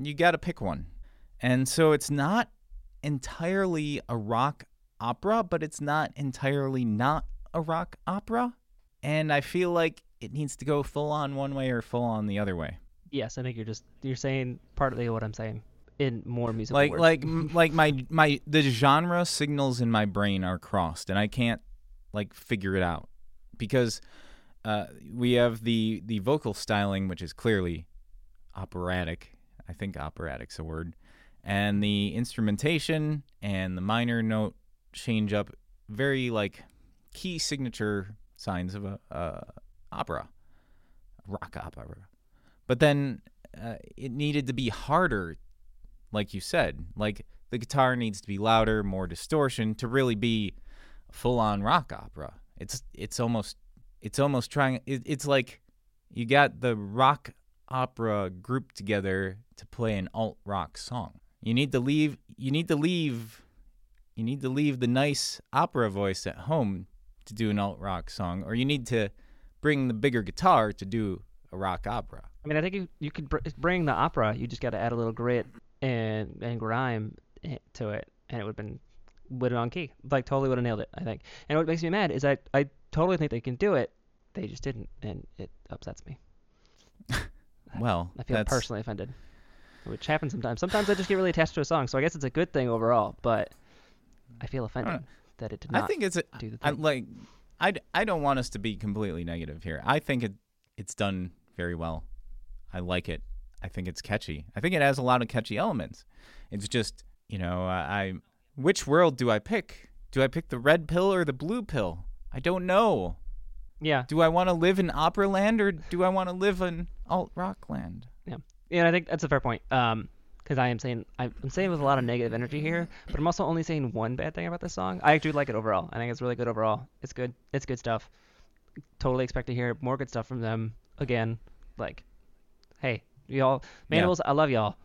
you got to pick one. And so it's not entirely a rock opera, but it's not entirely not a rock opera. And I feel like it needs to go full on one way or full on the other way. Yes, I think you're just you're saying partly what I'm saying in more musical like words. like like my my the genre signals in my brain are crossed and i can't like figure it out because uh, we have the the vocal styling which is clearly operatic i think operatic's a word and the instrumentation and the minor note change up very like key signature signs of a uh, opera rock opera but then uh, it needed to be harder like you said. Like the guitar needs to be louder, more distortion to really be full on rock opera. It's it's almost it's almost trying it, it's like you got the rock opera group together to play an alt rock song. You need to leave you need to leave you need to leave the nice opera voice at home to do an alt rock song or you need to bring the bigger guitar to do a rock opera. I mean, I think you you could br- bring the opera. You just got to add a little grit and and grime eh, to it, and it would have been would on key. Like totally would have nailed it. I think. And what makes me mad is I I totally think they can do it. They just didn't, and it upsets me. Well, I feel that's personally offended, which happens sometimes. Sometimes I just get really attached to a song, so I guess it's a good thing overall. But I feel offended that it did not. I think it's a, do the I, thing. like I, I don't want us to be completely negative here. I think it it's done very well. I like it. I think it's catchy. I think it has a lot of catchy elements. It's just you know I, I which world do I pick? Do I pick the red pill or the blue pill? I don't know. yeah, Do I want to live in opera land or do I want to live in alt rock land? Yeah, and I think that's a fair point. Um, because I am saying I'm saying with a lot of negative energy here, but I'm also only saying one bad thing about this song. I do like it overall. I think it's really good overall. It's good. It's good stuff. Totally expect to hear more good stuff from them again. Like, hey, y'all, Yeah. I love y'all.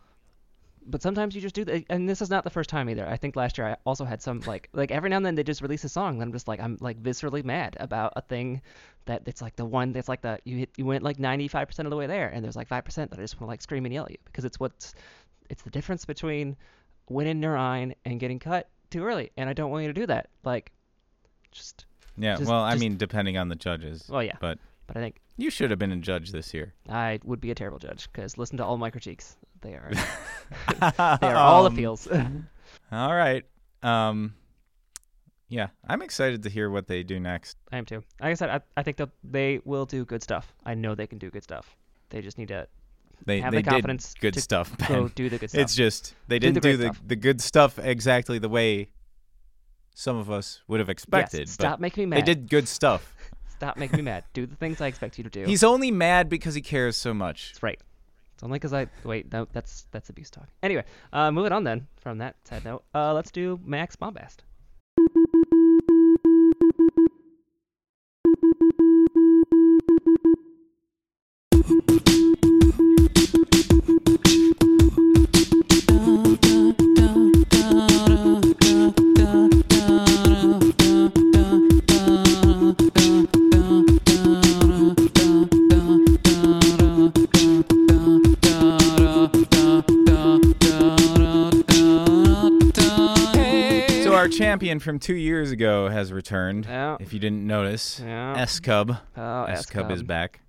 But sometimes you just do that, and this is not the first time either. I think last year I also had some like like every now and then they just release a song, and I'm just like I'm like viscerally mad about a thing that it's like the one that's like the you hit you went like 95% of the way there, and there's like 5% that I just want to like scream and yell at you because it's what's it's the difference between winning Nur Ein and getting cut too early, and I don't want you to do that. Like, just Yeah, Just- well, I mean, depending on the judges. well, yeah, But but I think you should have been a judge this year. I would be a terrible judge because listen to all my cheeks. They are they are all the Um, feels. All right. Um, yeah, I'm excited to hear what they do next. I am too. Like I said, I, I think that they will do good stuff. I know they can do good stuff. They just need to They Have they the confidence did good to stuff. go Ben. do the good stuff. It's just they Do didn't do great the, stuff. the good stuff exactly the way some of us would have expected. yes, stop making me mad. they did good stuff. Stop making me mad. Do the things I expect you to do. He's only mad because he cares so much. That's right. Only because I wait. No, that's that's abuse talk. Anyway, uh, moving on then from that side note. Uh, let's do Max Bombast. From two years ago has returned. Yeah. If you didn't notice, Yeah. S Cub. Oh, S Cub is back.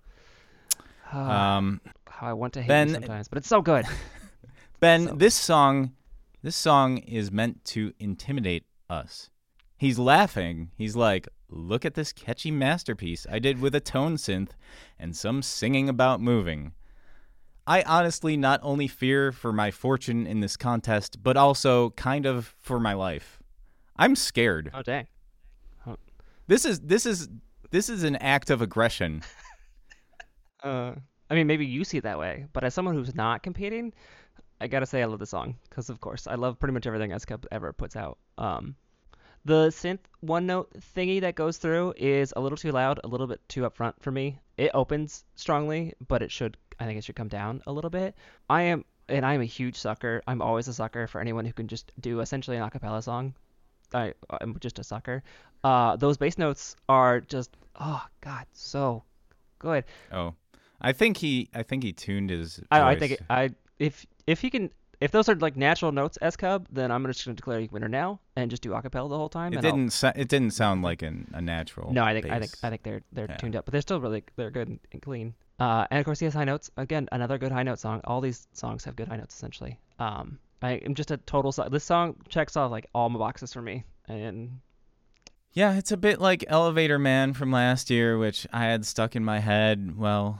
Ah, Um, how I want to hate Ben- sometimes, but it's so good. Ben, So- this song, this song is meant to intimidate us. He's laughing. He's like, "Look at this catchy masterpiece I did with a tone synth and some singing about moving." I honestly not only fear for my fortune in this contest, but also kind of for my life. I'm scared. Oh dang. This is this is this is an act of aggression. Uh, I mean, maybe you see it that way, but as someone who's not competing, I gotta say I love the song because, of course, I love pretty much everything S ever puts out. Um, The synth one note thingy that goes through is a little too loud, a little bit too upfront for me. It opens strongly, but it should I think it should come down a little bit. I am and I am a huge sucker. I'm always a sucker for anyone who can just do essentially an acapella song. I I'm just a sucker. Uh, those bass notes are just oh god, so good. Oh, I think he I think he tuned his. I, I think I if if he can if those are like natural notes S Cub, then I'm just gonna declare you winner now and just do acapella the whole time. it didn't. So, it didn't sound like an, a natural. No, I think I think. I think they're they're Yeah. tuned up, but they're still really they're good and, and clean. Uh, and of course he has high notes. Again, another good high note song. All these songs have good high notes essentially. Um, I am just a total. This song checks off like all my boxes for me, and Yeah, it's a bit like Elevator Man from last year, which I had stuck in my head. Well,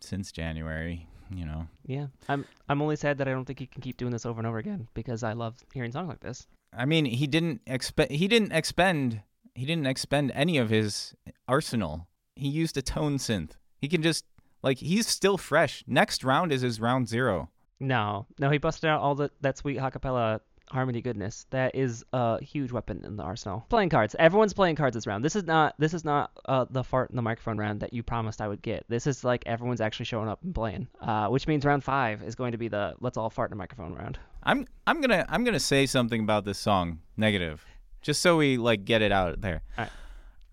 since January, you know. yeah, I'm I'm only sad that I don't think he can keep doing this over and over again because I love hearing songs like this. I mean, he didn't expend. He didn't expend. He didn't expend any of his arsenal. He used a tone synth. He can just like he's still fresh. Next round is his round zero. No, no, he busted out all the that sweet acapella harmony goodness. That is a huge weapon in the arsenal. Playing cards. Everyone's playing cards this round. This is not this is not uh, the fart in the microphone round that you promised I would get. This is like everyone's actually showing up and playing. Uh, which means round five is going to be the let's all fart in the microphone round. I'm I'm gonna I'm gonna say something about this song negative, just so we like get it out there. All right.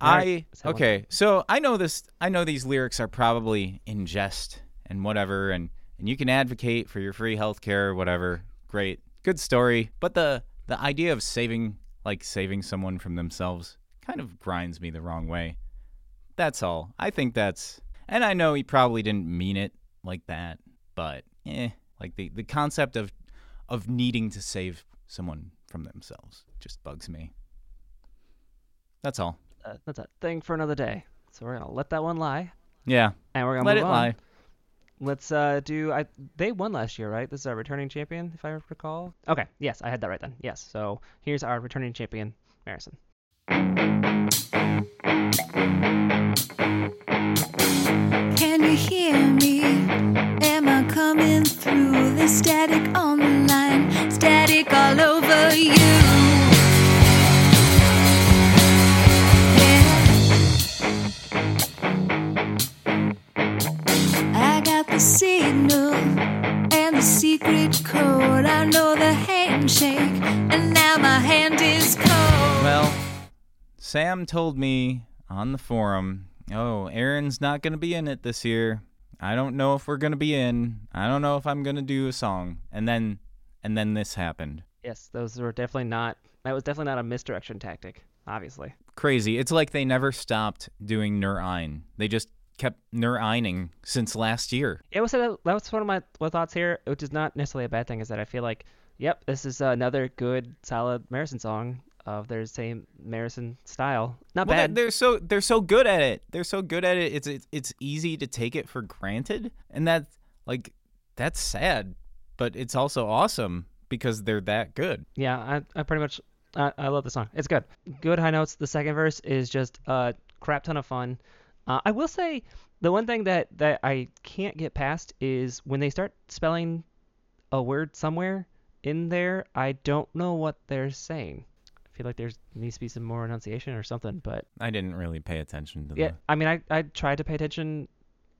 I Alright, say one okay, so I know this. I know these lyrics are probably in jest and whatever, and and you can advocate for your free health care or whatever. Great, good story. But the the idea of saving like saving someone from themselves kind of grinds me the wrong way. That's all. I think that's, and I know he probably didn't mean it like that, but eh, like the the concept of of needing to save someone from themselves just bugs me. That's all. Uh, that's a thing for another day. So we're gonna let that one lie, Yeah. and we're gonna Let it on. lie. Let's uh do I they won last year, right? This is our returning champion, if I recall. Okay, yes, I had that right then. Yes. So here's our returning champion, Marison. Can you hear me? Am I coming through? The static on the signal and the secret code. I know the handshake, and now my hand is cold. Well, Sam told me on the forum, "Oh, Aaron's not going to be in it this year. I don't know if we're going to be in. I don't know if I'm going to do a song." And then and then this happened. Yes, those were definitely not that was definitely not a misdirection tactic, obviously. Crazy. It's like they never stopped doing Nur Ein. They just kept Nur Eining since last year. It was uh, that was one of my my thoughts here, which is not necessarily a bad thing, is that I feel like, yep, this is another good, solid Marison song of their same Marison style. Not Well, they're, bad. they're so they're so good at it. They're so good at it. It's it's, it's easy to take it for granted, and that like that's sad, but it's also awesome because they're that good. Yeah, I, I pretty much I, I love the song. It's good. Good high notes. The second verse is just a crap ton of fun. Uh, I will say the one thing that that I can't get past is when they start spelling a word somewhere in there. I don't know what they're saying. I feel like there's needs to be some more enunciation or something. But I didn't really pay attention to that. yeah, the. I mean, I, I tried to pay attention,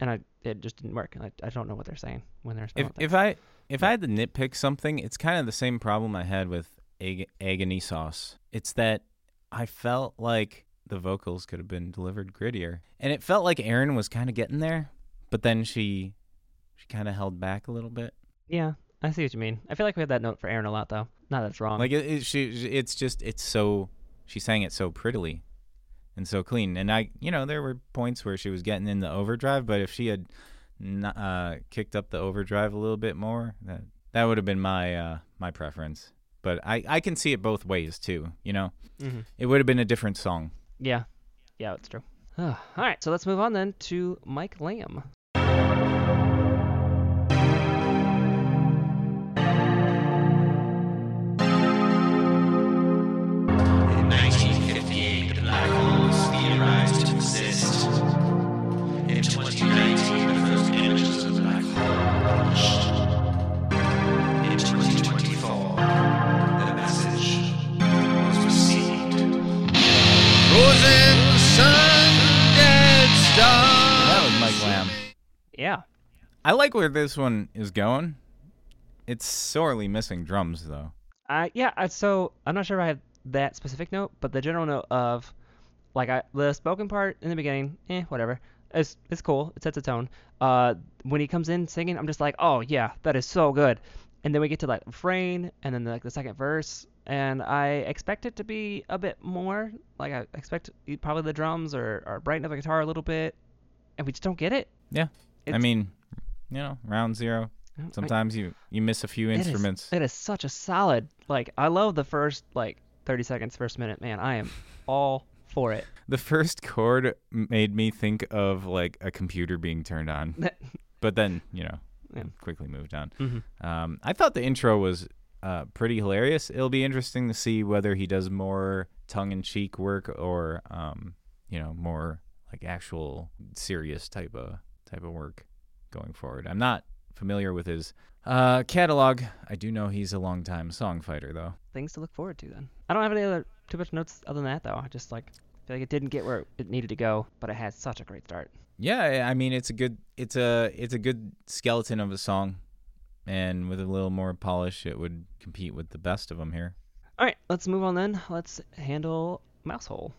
and I it just didn't work. I, I don't know what they're saying when they're If spelling. if I if I had to nitpick something, it's kind of the same problem I had with egg, agony sauce. It's that I felt like the vocals could have been delivered grittier, and it felt like Erin was kind of getting there, but then she she kind of held back a little bit. yeah, I see what you mean. I feel like we had that note for Aaron a lot though. Not that it's wrong. Like it, it, she, it's just it's so she sang it so prettily and so clean. And I, you know, there were points where she was getting in the overdrive, but if she had n- uh, kicked up the overdrive a little bit more, that that would have been my uh, my preference. But I I can see it both ways too. You know, Mhm. it would have been a different song. Yeah, yeah, it's true. All right, so let's move on then to Mike Lamb. Yeah. I like where this one is going. It's sorely missing drums though. Uh, yeah. uh, So I'm not sure if I have that specific note, but the general note of like I, the spoken part in the beginning, eh, whatever. It's it's cool. It sets a tone. Uh, when he comes in singing, I'm just like, oh yeah, that is so good. And then we get to like refrain, and then like the second verse, and I expect it to be a bit more. Like I expect probably the drums or or brighten up the guitar a little bit, and we just don't get it. Yeah. I mean, you know, round zero. I- Sometimes you you miss a few instruments. It is such a solid. Like I love the first like 30 seconds, first minute. Man, I am all for it. The first chord made me think of like a computer being turned on, but then you know, Yeah. quickly moved on. Mhm. Um, I thought the intro was uh, pretty hilarious. It'll be interesting to see whether he does more tongue-in-cheek work or um, you know more like actual serious type of type of work going forward. I'm not familiar with his uh, catalog. I do know he's a longtime song fighter though. Things to look forward to then. I don't have any other too much notes other than that though. I just like feel like it didn't get where it needed to go, but it had such a great start. Yeah, I- I mean it's a good it's a it's a good skeleton of a song, and with a little more polish, it would compete with the best of them here. All right, let's move on then. Let's handle Mousehole.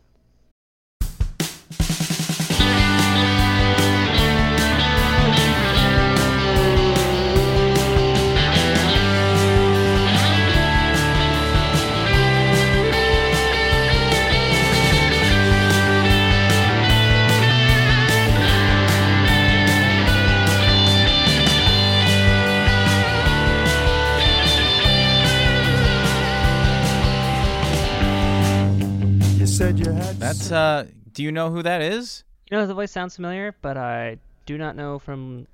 Said you had That's uh, do you know who that is? You know the voice sounds familiar, but I do not know from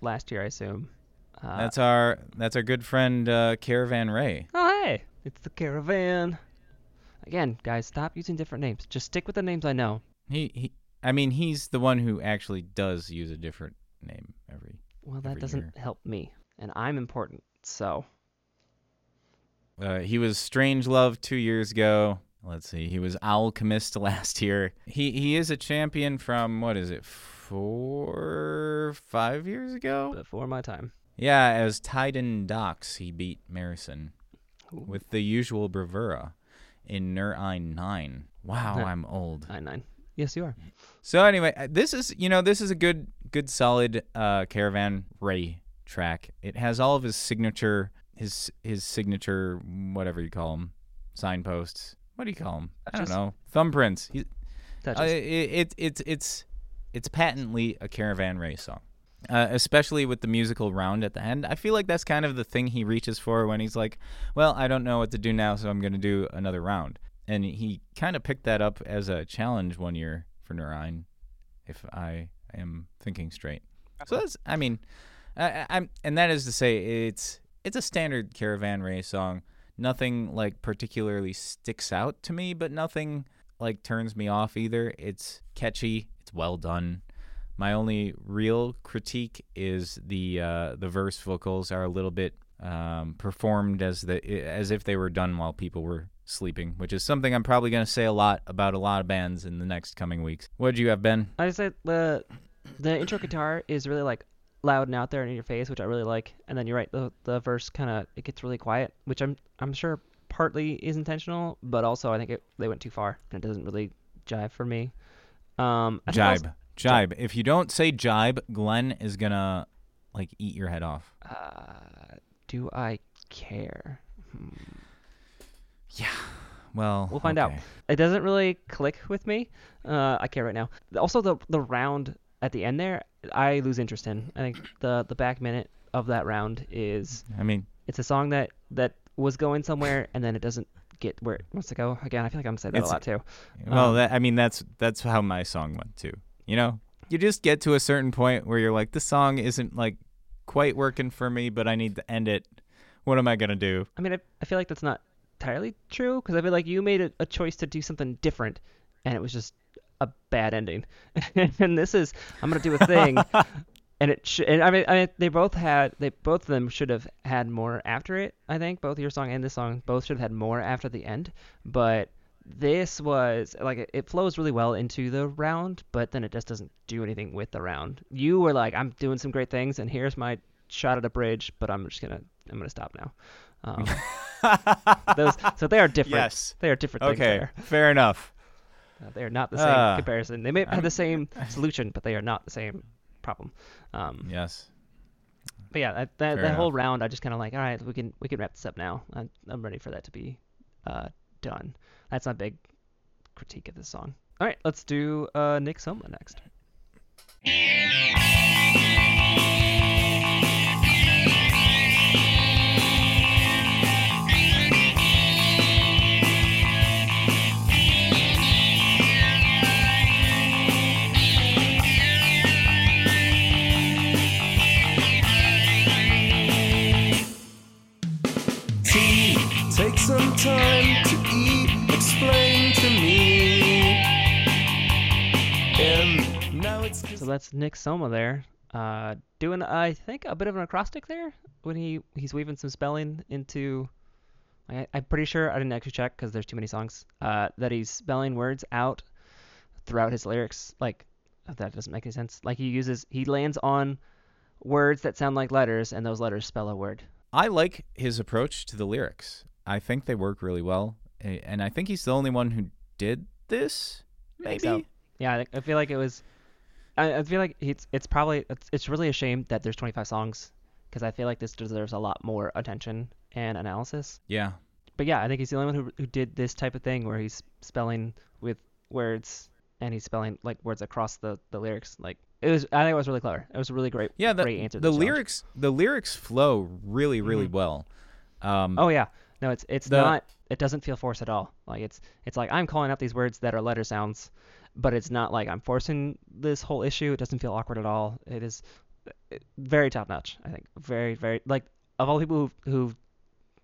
last year. I assume. Uh, That's our that's our good friend uh, Caravan Ray. Oh, hey, it's the caravan. Again, guys, stop using different names. Just stick with the names I know. He he. I mean, he's the one who actually does use a different name every. Well, that Every doesn't year. help me, and I'm important. So, Uh, he was Strange Love two years ago. Let's see, he was Alchemist last year. He he is a champion from what is it, four five years ago? before my time. Yeah, as Titan Docks, he beat Marison with the usual bravura in Nur Ein 9. Wow, Huh. I'm old. Nine nine. Yes, you are. So anyway, uh, this is you know this is a good good solid uh, Caravan Ray track. It has all of his signature his his signature whatever you call them signposts. What do you call them? I don't know. Thumbprints. He, uh, it, it, it's it's it's patently a Caravan Ray song. Uh, especially with the musical round at the end. I feel like that's kind of the thing he reaches for when he's like, "Well, I don't know what to do now, so I'm going to do another round." And he kind of picked that up as a challenge one year for Nur Ein, if I am thinking straight. So that's, I mean, I, I'm, and that is to say, it's it's a standard Caravan Ray song. Nothing like particularly sticks out to me, but nothing like turns me off either. It's catchy. It's well done. My only real critique is the uh, the verse vocals are a little bit um, performed as the as if they were done while people were sleeping, which is something I'm probably going to say a lot about a lot of bands in the next coming weeks. What did you have, Ben? I said the the intro guitar is really like loud and out there and in your face, which I really like. And then you're right, the the verse kind of it gets really quiet, which I'm I'm sure partly is intentional, but also I think it they went too far and it doesn't really jive for me. Um, Jibe, also- jibe. If you don't say jibe, Glenn is gonna like eat your head off. uh, do I care? Yeah. Well, We'll find out. It doesn't really click with me. Uh, I care right now. Also, the the round at the end there, I lose interest in. I think the the back minute of that round is I mean, it's a song that that was going somewhere and then it doesn't get where it wants to go. Again, I feel like I'm saying that a lot too. Well, Um, that, I mean, that's that's how my song went too. You know, you just get to a certain point where you're like, this song isn't like quite working for me, but I need to end it. What am I gonna do? I mean, I, I feel like that's not entirely true because I feel like you made a, a choice to do something different and it was just a bad ending. and this is I'm gonna do a thing. And it should, and I mean, I mean, they both had, they both of them should have had more after it. I think both your song and this song both should have had more after the end. But this was like it- flows really well into the round, but then it just doesn't do anything with the round. You were like, I'm doing some great things, and here's my shot at a bridge, but I'm just gonna I'm gonna stop now. Um, those so they are different. Yes. They are different things Okay, fair enough. Uh, they are not the same Ah. comparison. They may have the same solution, but they are not the same problem. Um, Yes. but yeah, that, that, that whole round, I just kind of like, all right, we can we can wrap this up now. I'm, I'm ready for that to be uh, done. That's my big critique of this song. All right, let's do uh, Nick Soma next. Time to eat, explain to me. And now it's just So that's Nick Soma there, uh, doing I think a bit of an acrostic there when he he's weaving some spelling into. I, I'm pretty sure I didn't actually check because there's too many songs. Uh, that he's spelling words out throughout his lyrics. Like that doesn't make any sense. Like he uses he lands on words that sound like letters, and those letters spell a word. I like his approach to the lyrics. I think they work really well, and I think he's the only one who did this. I Maybe. so. Yeah, I, feel like it was. I, I feel like it's it's probably it's, it's really a shame that there's 25 songs because I feel like this deserves a lot more attention and analysis. Yeah. But yeah, I think he's the only one who who did this type of thing where he's spelling with words and he's spelling like words across the the lyrics. Like it was, I think it was really clever. It was a really great Yeah. The, great answer. to the this lyrics the lyrics flow really really Mhm. well. Um, Oh yeah, no, it's it's The- not. It doesn't feel forced at all. Like it's it's like I'm calling out these words that are letter sounds, but it's not like I'm forcing this whole issue. It doesn't feel awkward at all. It is uh, very top notch. I think very very like of all the people who who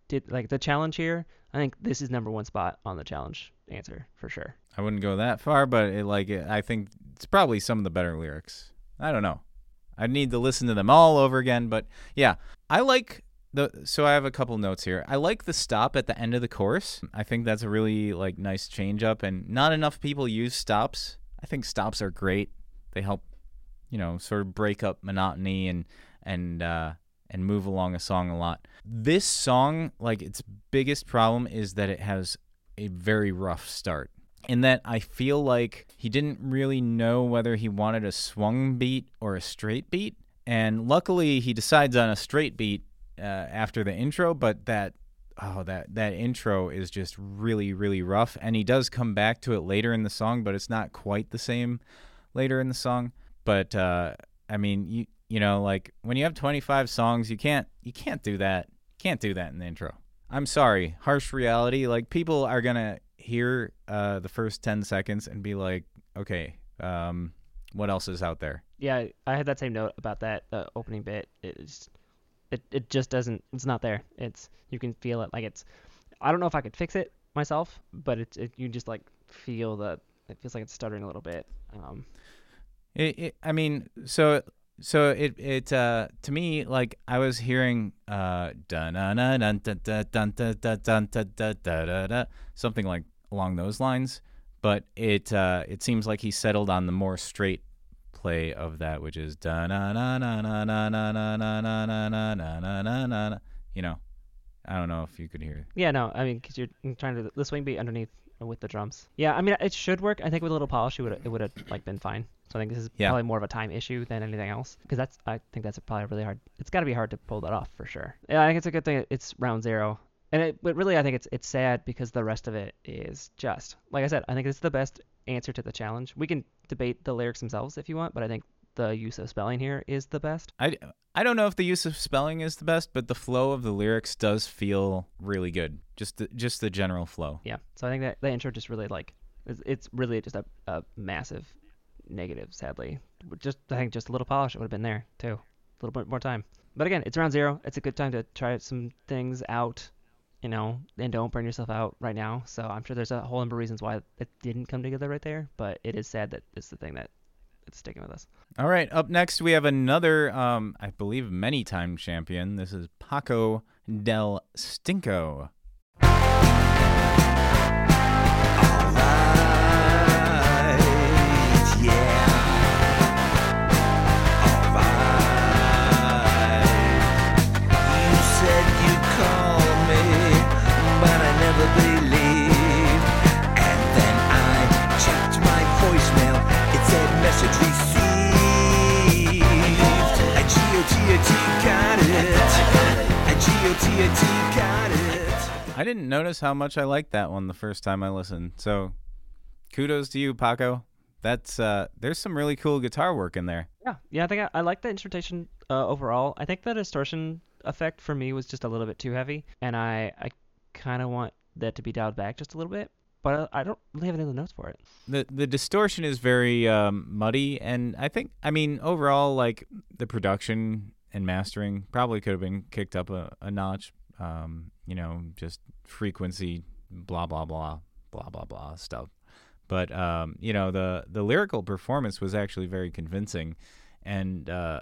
did like the challenge here. I think this is number one spot on the challenge answer for sure. I wouldn't go that far, but it, like it, I think it's probably some of the better lyrics. I don't know. I'd need to listen to them all over again, but yeah, I like the. So I have a couple notes here. I like the stop at the end of the course. I think that's a really like nice change up, and not enough people use stops. I think stops are great. They help, you know, sort of break up monotony and and uh, and move along a song a lot. This song, like its biggest problem is that it has a very rough start in that I feel like he didn't really know whether he wanted a swung beat or a straight beat. And luckily, he decides on a straight beat uh, after the intro, but that. Oh, that that intro is just really, really rough, and he does come back to it later in the song, but it's not quite the same later in the song. But uh, I mean, you you know, like when you have 25 songs, you can't you can't do that. You can't do that in the intro. I'm sorry, harsh reality. Like people are gonna hear uh, the first 10 seconds and be like, okay, um, what else is out there? Yeah, I had that same note about that uh, opening bit. It's it, it just doesn't it's not there. It's you can feel it like it's i don't know if i could fix it myself but it's it, you just like feel that it feels like it's stuttering a little bit um. It, it, i mean so so it it uh to me like i was hearing uh something like along those lines but it uh it seems like he settled on the more straight play of that, which is da na na na na na na na na na na na na na na na. You know, I don't know if you could hear. yeah, no, I mean, because you're trying to the swing beat underneath with the drums. Yeah, I mean, it should work. I think with a little polish, it would it would have like been fine. So I think this is Yeah. probably more of a time issue than anything else. Because that's I think that's probably really hard. It's got to be hard to pull that off for sure. Yeah, I think it's a good thing. It's round zero. And it, but really, I think it's it's sad because the rest of it is just like I said. I think it's the best answer to the challenge. We can debate the lyrics themselves if you want, but I think the use of spelling here is the best. I, I don't know if the use of spelling is the best, but the flow of the lyrics does feel really good. Just the, just the general flow. Yeah. So I think that the intro just really like it's, it's really just a, a massive negative. Sadly, just I think just a little polish would have been there too. A little bit more time. But again, it's around zero. It's a good time to try some things out, you know, and don't burn yourself out right now. So I'm sure there's a whole number of reasons why it didn't come together right there. But it is sad that it's the thing that it's sticking with us. All right, up next we have another, um, I believe, many-time champion. This is Paco del Stinko. I didn't notice how much I liked that one the first time I listened. So, kudos to you, Paco. That's uh, there's some really cool guitar work in there. Yeah, yeah. I think I, I like the instrumentation uh, overall. I think the distortion effect for me was just a little bit too heavy, and I I kind of want that to be dialed back just a little bit. But I don't really have any other notes for it. the The distortion is very um, muddy, and I think I mean overall, like the production and mastering probably could have been kicked up a, a notch. Um, you know, just frequency, blah blah blah, blah blah blah stuff. But um, you know, the the lyrical performance was actually very convincing, and uh,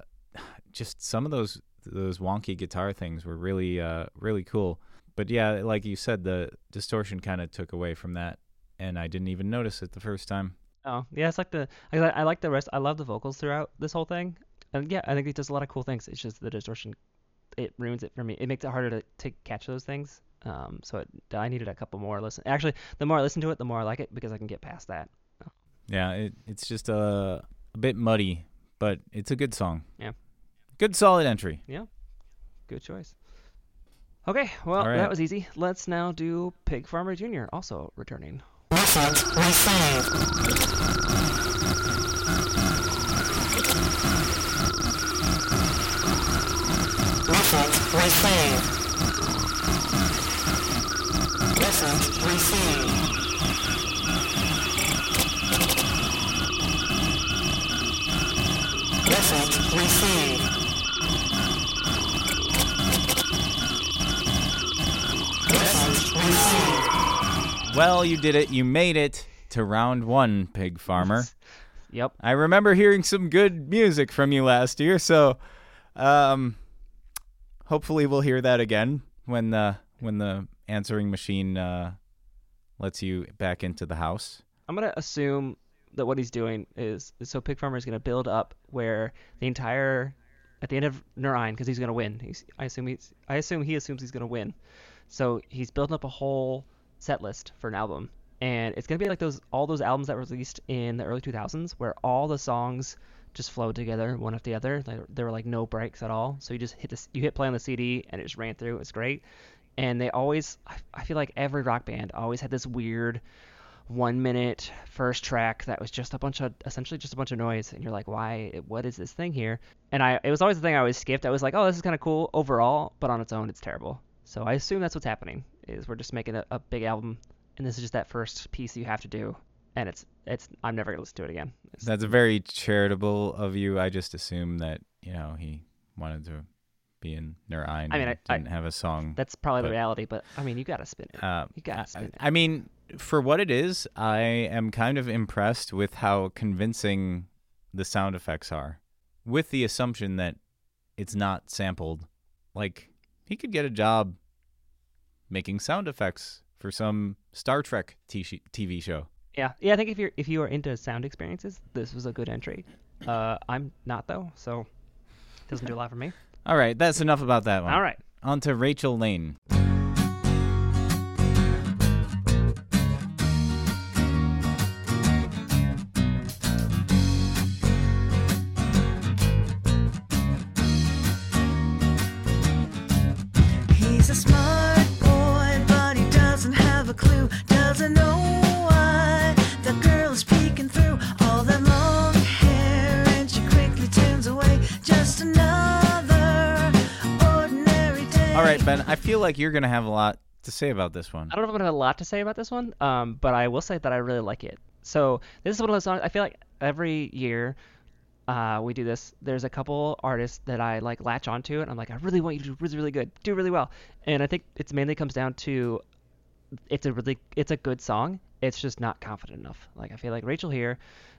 just some of those those wonky guitar things were really uh, really cool. But yeah, like you said, the distortion kind of took away from that, and I didn't even notice it the first time. Oh, yeah. It's like the I, I like the rest. I love the vocals throughout this whole thing, and yeah, I think it does a lot of cool things. It's just the distortion, it ruins it for me. It makes it harder to, to catch those things. Um, so it, I needed a couple more listen. Actually, the more I listen to it, the more I like it because I can get past that. Yeah, it, it's just a, a bit muddy, but it's a good song. Yeah. Good solid entry. Yeah. Good choice. Okay, well All right. that was easy. Let's now do Pig Farmer Jr. also returning. Well, you did it. You made it to round one, Pig Farmer. Yep. I remember hearing some good music from you last year, so um, hopefully we'll hear that again when the when the answering machine uh, lets you back into the house. I'm gonna assume that what he's doing is so Pig Farmer is gonna build up where the entire at the end of Nur Ein because he's gonna win. He's I assume he's I assume he assumes he's gonna win. So he's building up a whole set list for an album, and it's gonna be like those all those albums that were released in the early 2000s where all the songs just flowed together one after the other. Like, there were like no breaks at all. So you just hit this, you hit play on the CD and it just ran through. It was great. And they always, I, I feel like every rock band always had this weird one minute first track that was just a bunch of essentially just a bunch of noise and you're like why what is this thing here and i it was always the thing i always skipped i was like oh this is kind of cool overall but on its own it's terrible so i assume that's what's happening is we're just making a, a big album and this is just that first piece you have to do and it's it's i'm never gonna listen to it again It's- That's very charitable of you. I just assume that you know he wanted to be in Nur Ein. I mean, and I- I- didn't have a song. that's probably but- the reality but i mean you gotta spin it Uh, you gotta I- it I mean, for what it is, I am kind of impressed with how convincing the sound effects are, with the assumption that it's not sampled. Like, he could get a job making sound effects for some Star Trek t- TV show. Yeah, yeah. I think if you're if you are into sound experiences, this was a good entry. Uh, I'm not though, so it doesn't do a lot for me. All right, that's enough about that one. All right. On to Rachel Lane. He's a smart boy, but he doesn't have a clue. Doesn't know Ben, I feel like you're going to have a lot to say about this one. I don't know if I'm gonna have a lot to say about this one, um, but I will say that I really like it. So this is one of those songs. I feel like every year uh, we do this. There's a couple artists that I like latch onto, and I'm like, I really want you to do really, really good, do really well. And I think it's mainly comes down to it's a really it's a good song. It's just not confident enough. Like I feel like Rachel here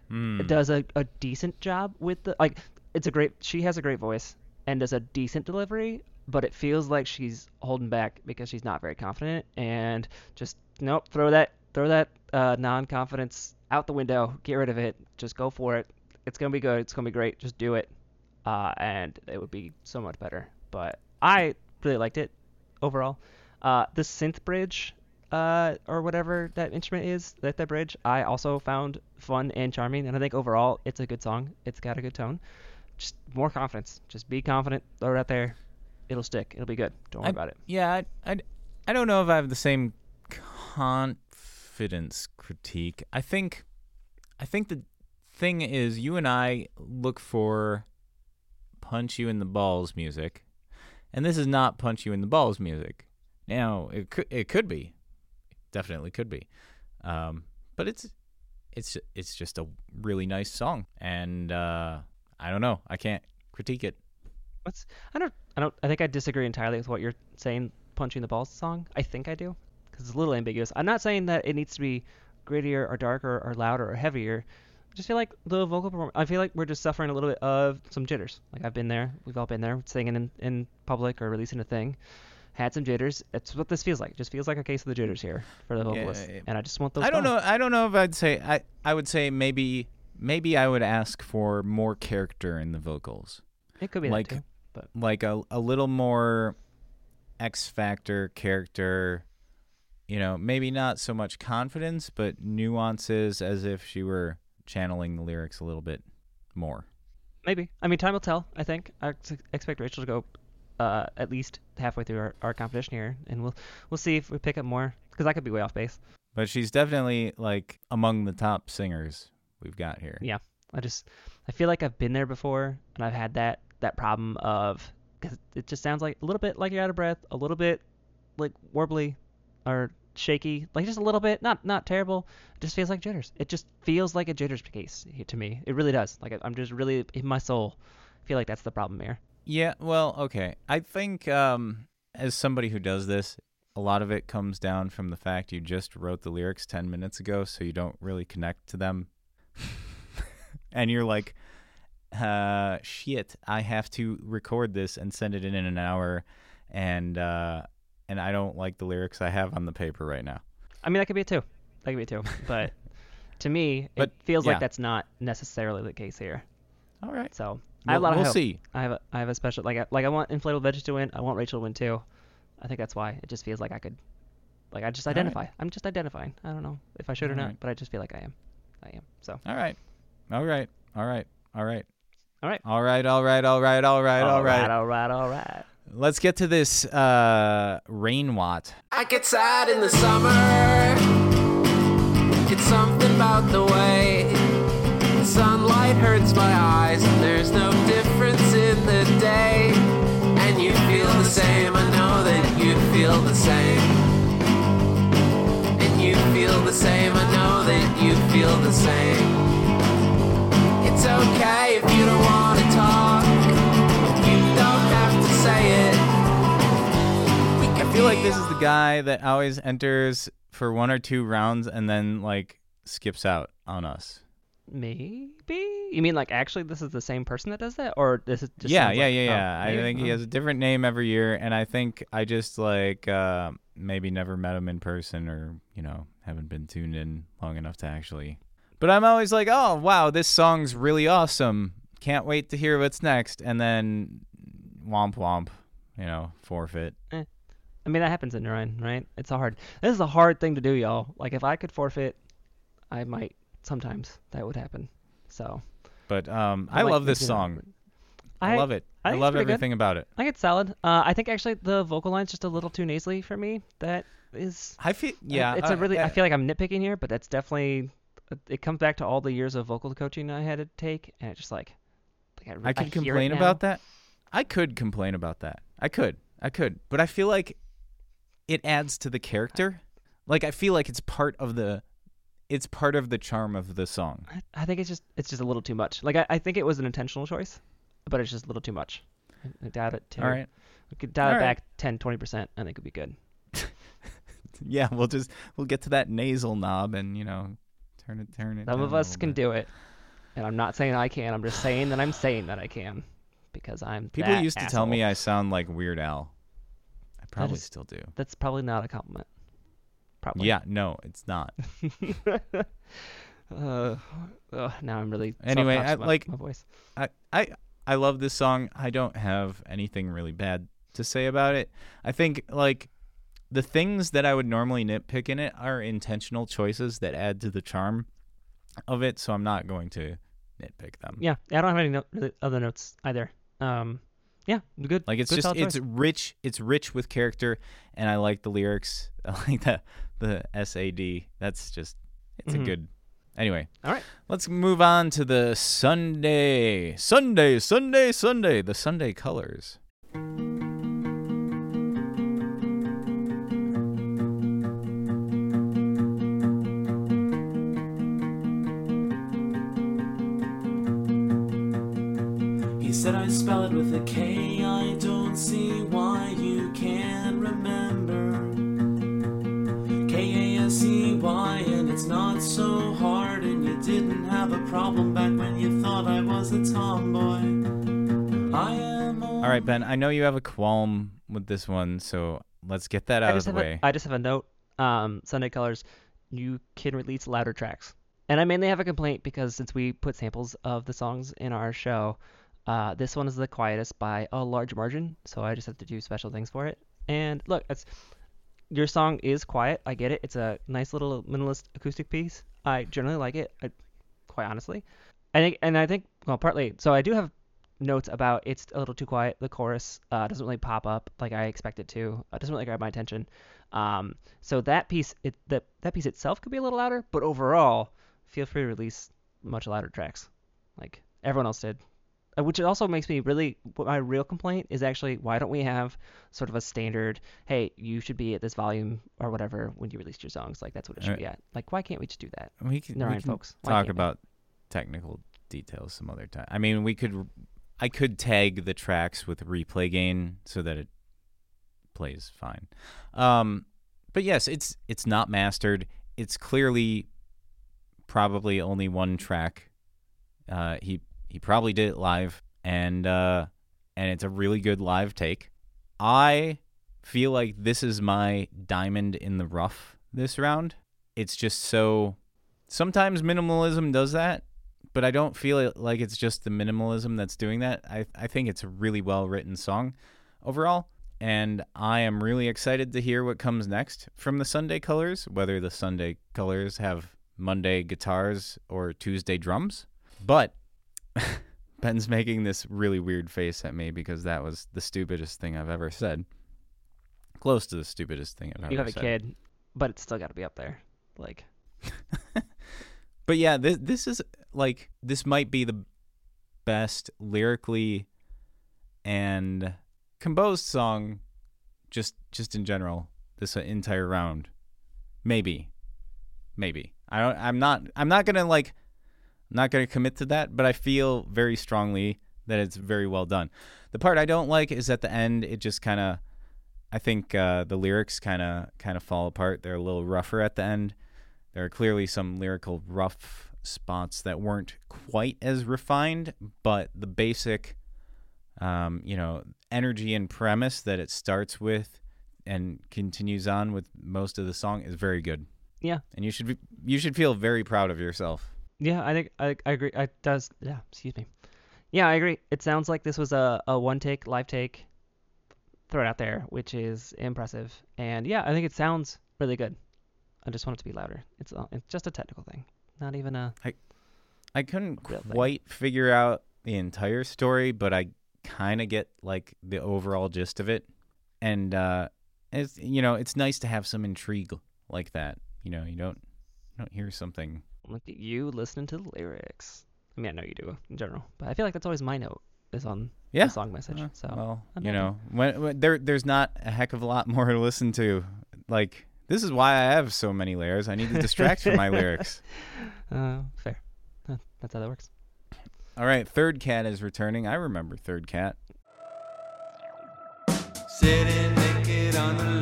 Hmm. does a, a decent job with the like it's a great she has a great voice and does a decent delivery but it feels like she's holding back because she's not very confident and just nope throw that throw that uh, non-confidence out the window get rid of it just go for it it's gonna be good it's gonna be great just do it uh, and it would be so much better but i really liked it overall uh, the synth bridge uh, or whatever that instrument is, that that bridge, I also found fun and charming, and I think overall it's a good song. It's got a good tone. Just more confidence. Just be confident. Throw it out there. It'll stick. It'll be good. Don't worry I- about it. Yeah, I, I, I don't know if I have the same confidence critique. I think, I think the thing is, you and I look for punch you in the balls music, and this is not punch you in the balls music. Now it could it could be, definitely could be, um, but it's it's it's just a really nice song, and uh, I don't know, I can't critique it. What's I don't I don't I think I disagree entirely with what you're saying. Punching the balls song. I think I do because it's a little ambiguous. I'm not saying that it needs to be grittier or darker or louder or heavier. I just feel like the vocal performance. I feel like we're just suffering a little bit of some jitters. Like I've been there. We've all been there, singing in, in public or releasing a thing. Had some jitters. It's what this feels like. It just feels like a case of the jitters here for the vocalist. Yeah, and I just want those. I don't gone. know. I don't know if I'd say. I I would say maybe maybe I would ask for more character in the vocals, It could be like that too. But like a a little more X factor character. You know, maybe not so much confidence, but nuances, as if she were channeling the lyrics a little bit more. Maybe. I mean, time will tell. I think I expect Rachel to go uh, at least halfway through our, our competition here, and we'll we'll see if we pick up more because I could be way off base. But she's definitely like among the top singers we've got here. Yeah. I just I feel like I've been there before, and I've had that that problem of because it just sounds like a little bit like you're out of breath, a little bit like warbly or shaky, like just a little bit, not not terrible. It just feels like jitters. It just feels like a jitters case to me. It really does. Like I'm just really in my soul. Feel like that's the problem here. Yeah, well, okay. I think um, as somebody who does this, a lot of it comes down from the fact you just wrote the lyrics 10 minutes ago, so you don't really connect to them. and you're like, uh, shit, I have to record this and send it in in an hour, and uh, and I don't like the lyrics I have on the paper right now. I mean, that could be it too. That could be it too. But to me, But, it feels yeah. like that's not necessarily the case here. All right. So I have a lot we'll of hope. see. I have a, I have a special like I, like I want inflatable veggies to win. I want Rachel to win too. I think that's why it just feels like I could, like I just All right. identify. I'm just identifying. I don't know if I should or not, right. but I just feel like I am. I am. So All right. All right. All right. All right. All right. All right. All right. All right. All right. All right. All right. All right. Let's get to this uh, rain watt. I get sad in the summer. It's something about the way the sunlight hurts my eyes, and there's no difference in the day. And you feel the same, I know that you feel the same. And you feel the same, I know that you feel the same. It's okay if you don't want to talk, you don't have to say it. We can I feel like this is the guy that always enters for one or two rounds and then like skips out on us. Maybe you mean like actually this is the same person that does that, or this is just yeah, yeah, like- yeah, oh, yeah. I think he Oh. has a different name every year, and I think I just like uh, maybe never met him in person, or you know, haven't been tuned in long enough to actually. But I'm always like, oh wow, this song's really awesome. Can't wait to hear what's next, and then womp womp, you know, forfeit. I mean that happens in Nur Ein, right? It's a hard. This is a hard thing to do, y'all. Like if I could forfeit, I might. Sometimes that would happen. So But um, I I like love this song. I, love it. I I, love pretty good. everything about it. I think it's solid. Uh, I think actually the vocal line's just a little too nasally for me. That is. I feel yeah. It's uh, a really. uh, I feel like I'm nitpicking here, but that's definitely. It comes back to all the years of vocal coaching I had to take, and it's just like. like I, I could it complain about that. I could complain about that. I could. I could. But I feel like it adds to the character. Like I feel like it's part of the it's part of the charm of the song. I, I think it's just it's just a little too much. Like I, I think it was an intentional choice, but it's just a little too much. I, I doubt it. To, All right. We could dial All it right. back 10, 20 percent. I think it'd be good. Yeah, we'll just we'll get to that nasal knob and, you know, turn it turn it. Some of us can bit. do it, and I'm not saying I can. I'm just saying that I'm saying that I can, because I'm. People used to tell me. I sound like Weird Al. I probably is- still do. That's probably not a compliment. Probably. Yeah, no, it's not. uh, ugh, now I'm really. Anyway, I- like- my voice. I, I I love this song. I don't have anything really bad to say about it. I think like the things that I would normally nitpick in it are intentional choices that add to the charm of it, so I'm not going to nitpick them. Yeah, I don't have any no- other notes either. Um, Yeah, good. Like it's good just it's choice. rich. It's rich with character, and I like the lyrics. I like the the SAD. That's just it's Mhm. a good. Anyway, all right. let's move on to the Sunday, Sunday, Sunday, Sunday. The Sunday colors. Spell it with a K. I don't see why you can't remember. K A S E Y, and it's not so hard. And you didn't have a problem back when you thought I was a tomboy. I am. All right, Ben. I know you have a qualm with this one, so let's get that out of the way. a, I just have a note. Um, Sunday Colors, you can release louder tracks, and I mainly have a complaint because since we put samples of the songs in our show, uh, this one is the quietest by a large margin. So I just have to do special things for it. And look, it's your song is quiet. I get it. It's a nice little minimalist acoustic piece. I generally like it. I, quite honestly, I think, and I think, well, partly. So I do have notes about it's a little too quiet. The chorus uh, doesn't really pop up like I expect it to. It doesn't really grab my attention. Um, so that piece, it that that piece itself could be a little louder, but overall, feel free to release much louder tracks, like everyone else did. Uh, Which also makes me really. My real complaint is actually why don't we have sort of a standard? Hey, you should be at this volume or whatever when you release your songs. Like that's what it should Alright. be at. Like why can't we just do that? we can, we can folks, why talk can't we? about technical details some other time. I mean, we could. I could tag the tracks with replay gain so that it plays fine. Um, but yes, it's it's not mastered. It's clearly probably only one track. Uh, he he probably did it live, and uh, and it's a really good live take. I feel like this is my diamond in the rough this round. It's just so. Sometimes minimalism does that, but I don't feel like it's just the minimalism that's doing that. I I think it's a really well written song overall, and I am really excited to hear what comes next from the Sunday Colors. Whether the Sunday Colors have Monday guitars or Tuesday drums, but Ben's making this really weird face at me because that was the stupidest thing I've ever said. Close to the stupidest thing I've ever said. You have a said. kid, but it's still got to be up there. Like But yeah, this this is like this might be the best lyrically and composed song just just in general this entire round. Maybe. Maybe. I don't I'm not I'm not going to like I'm not going to commit to that, but I feel very strongly that it's very well done. The part I don't like is at the end it just kind of I think uh, the lyrics kind of kind of fall apart. They're a little rougher at the end. There are clearly some lyrical rough spots that weren't quite as refined, but the basic, um, you know, energy and premise that it starts with and continues on with most of the song is very good. Yeah. and you should be, you should feel very proud of yourself. Yeah, I think I, I agree. I does yeah, excuse me. Yeah, I agree. It sounds like this was a, a one take, live take, throw it out there, which is impressive. And yeah, I think it sounds really good. I just want it to be louder. It's it's just a technical thing, not even a. I couldn't Real thing. quite figure out the entire story, but I kind of get like the overall gist of it. And uh it's you know, it's nice to have some intrigue like that. You know, you don't you don't hear something Look at you listening to the lyrics. I mean, I know you do in general, but I feel like that's always my note is on Yeah. the song message. Uh, so well, you know, when, when there there's not a heck of a lot more to listen to. Like this is why I have so many layers. I need to distract from my lyrics. uh, fair. That's how that works. All right, Third Cat is returning. I remember Third Cat. Sitting naked on the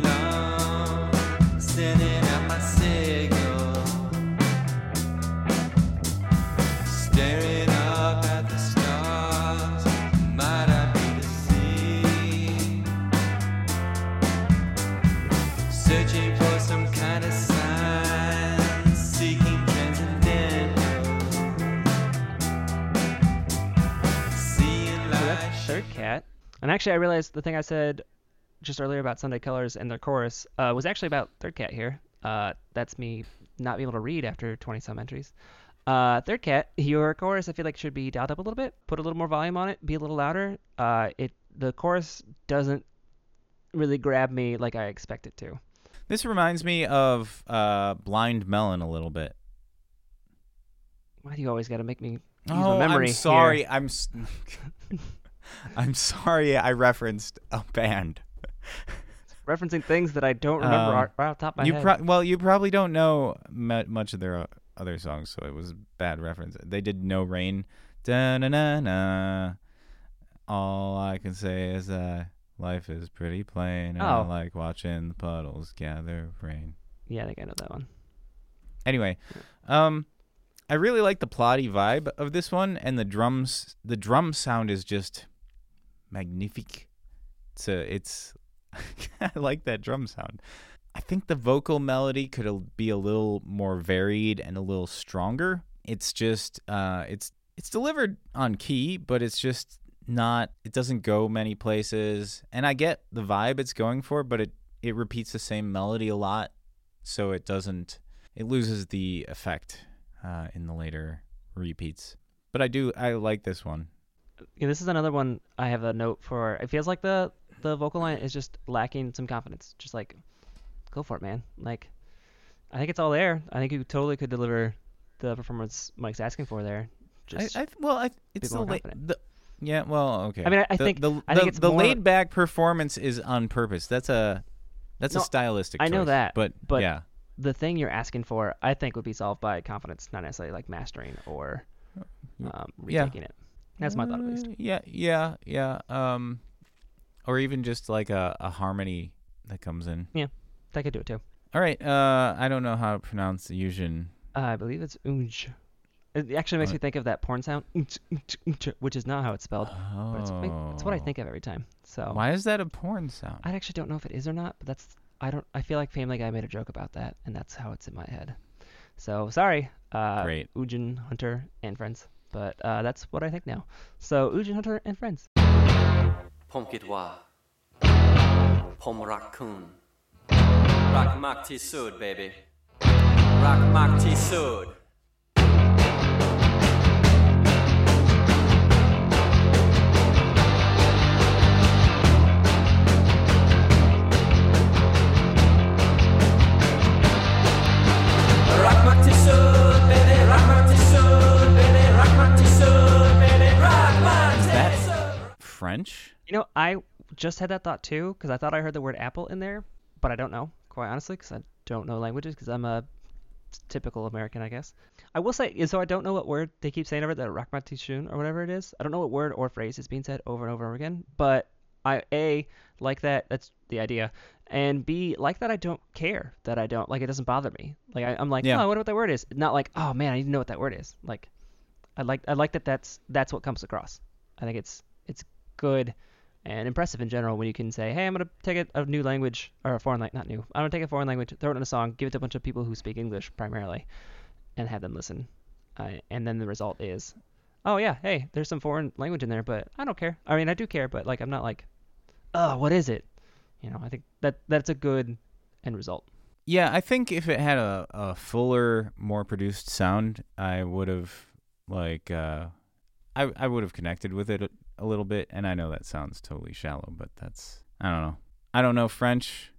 And actually, I realized the thing I said just earlier about Sunday Colors and their chorus uh, was actually about Third Cat here. Uh, that's me not being able to read after 20 some entries. Uh, Third Cat, your chorus I feel like should be dialed up a little bit, put a little more volume on it, be a little louder. Uh, it the chorus doesn't really grab me like I expect it to. This reminds me of uh, Blind Melon a little bit. Why do you always got to make me use my Oh, memory? I'm sorry. here? I'm I'm sorry. I referenced a band. referencing things that I don't remember Um, right off the top of my you head. pro- well, you probably don't know mu- much of their uh, other songs, so it was a bad reference. They did No Rain. Da na na na. All I can say is that life is pretty plain, and I Oh. like watching the puddles gather rain. yeah, I think I know that one. Anyway, um, I really like the plotty vibe of this one, and the drums. The drum sound is just magnifique. A, it's. I like that drum sound. I think the vocal melody could be a little more varied and a little stronger. It's just, uh, it's it's delivered on key, but it's just not. It doesn't go many places, and I get the vibe it's going for, but it it repeats the same melody a lot, so it doesn't. It loses the effect uh, in the later repeats. But I do. I like this one. Yeah, this is another one I have a note for. It feels like the the vocal line is just lacking some confidence. Just like, go for it, man. Like, I think it's all there. I think you totally could deliver the performance Mike's asking for there. Just I, I well, I it's the, la- the yeah. Well, okay. I mean, I- I the, think- the, I the, think the laid back performance is on purpose. That's a that's a stylistic. I know choice, that, but but yeah, the thing you're asking for, I think, would be solved by confidence, not necessarily like mastering or um, Yeah. retaking it. That's my thought, at least. Uh, Yeah, yeah, yeah. Um, or even just like a, a harmony that comes in. Yeah, that could do it too. All right. Uh, I don't know how to pronounce Yuzhin. Uh, I believe it's unj. It actually makes me think of that porn sound, which is not how it's spelled. But it's, it's what I Oh. think of every time. So Why is that a porn sound? I actually don't know if it is or not, but that's I don't. I feel like Family Guy made a joke about that, and that's how it's in my head. So sorry, uh, Great. Ujin Hunter and friends, but uh, that's what I think now. So Ujin Hunter and friends. ผมคิดว่า ผมรักคุณ รักมากที่สุด baby รักมากที่สุด French? You know, I just had that thought too because I thought I heard the word apple in there, but I don't know, quite honestly, because I don't know languages because I'm a typical American, I guess. I will say, so I don't know what word they keep saying over it, that Rakmatishun or whatever it is. I don't know what word or phrase is being said over and over and over again, but I, A, like that, that's the idea, and B, like that I don't care that I don't, like it doesn't bother me. Like I, I'm like, Yeah. oh, I wonder what that word is. Not like, oh man, I need to know what that word is. Like, I like, I like that that's, that's what comes across. I think it's good and impressive in general when you can say, hey, I'm going to take a, a new language, or a foreign language, not new. I'm going to take a foreign language, throw it in a song, give it to a bunch of people who speak English primarily, and have them listen. Uh, and then the result is, oh, yeah, hey, there's some foreign language in there, but I don't care. I mean, I do care, but like, I'm not like, oh, what is it? You know, I think that that's a good end result. Yeah, I think if it had a, a fuller, more produced sound, I would have like uh I I would have connected with it a, little bit and I know that sounds totally shallow, but that's I don't know. I don't know French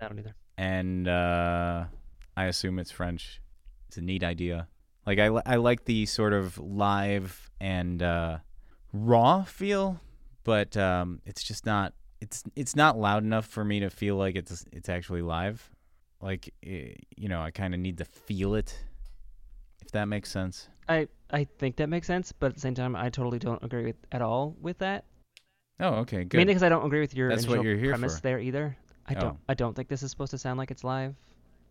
I don't either. and uh I assume it's French. It's a neat idea. Like I I like the sort of live and uh raw feel, but um it's just not it's it's not loud enough for me to feel like it's it's actually live like eh, you know i kind of need to feel it if that makes sense I, I think that makes sense, but at the same time, I totally don't agree with at all with that. oh okay good Mainly because I don't agree with your That's what you're here premise for. there either. I Oh. don't I don't think this is supposed to sound like it's live.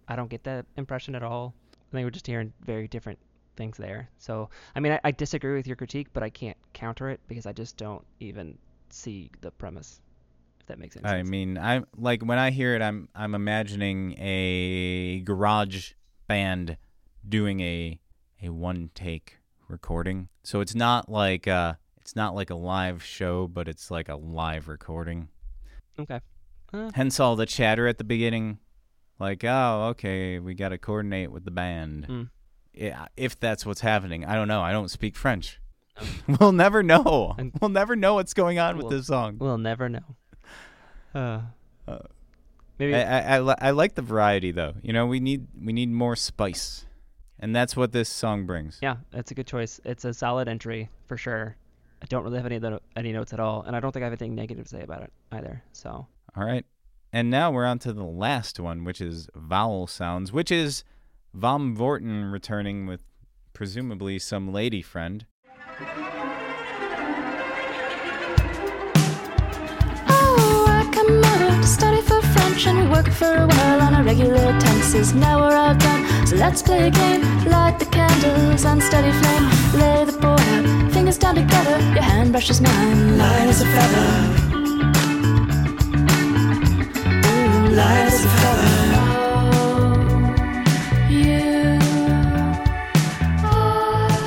I don't get that impression at all. I think we're just hearing very different things there. So I mean I, I disagree with your critique, but I can't counter it because I just don't even see the premise. If that makes any i mean i'm like when i hear it i'm i'm imagining a garage band doing a a one take recording so it's not like uh it's not like a live show but it's like a live recording Okay. Uh, hence all the chatter at the beginning like oh okay we got to coordinate with the band Mm. yeah, if that's what's happening i don't know i don't speak french we'll never know. And- We'll never know what's going on with We'll- this song. We'll never know. Uh, Uh, maybe I, I, I, li- I like the variety though. You know, we need we need more spice, and that's what this song brings. yeah, that's a good choice. It's a solid entry for sure. I don't really have any the, any notes at all, and I don't think I have anything negative to say about it either. So All right, and now we're on to the last one, which is vowel sounds, which is Vom Vorten returning with presumably some lady friend. Oh, I come over to study for French and work for a while on a regular tenses. Now we're all done, so let's play a game. Light the candles, unsteady flame. Lay the board out, fingers down together. Your hand brushes mine, light as a feather. Ooh, light as a feather. Oh, you.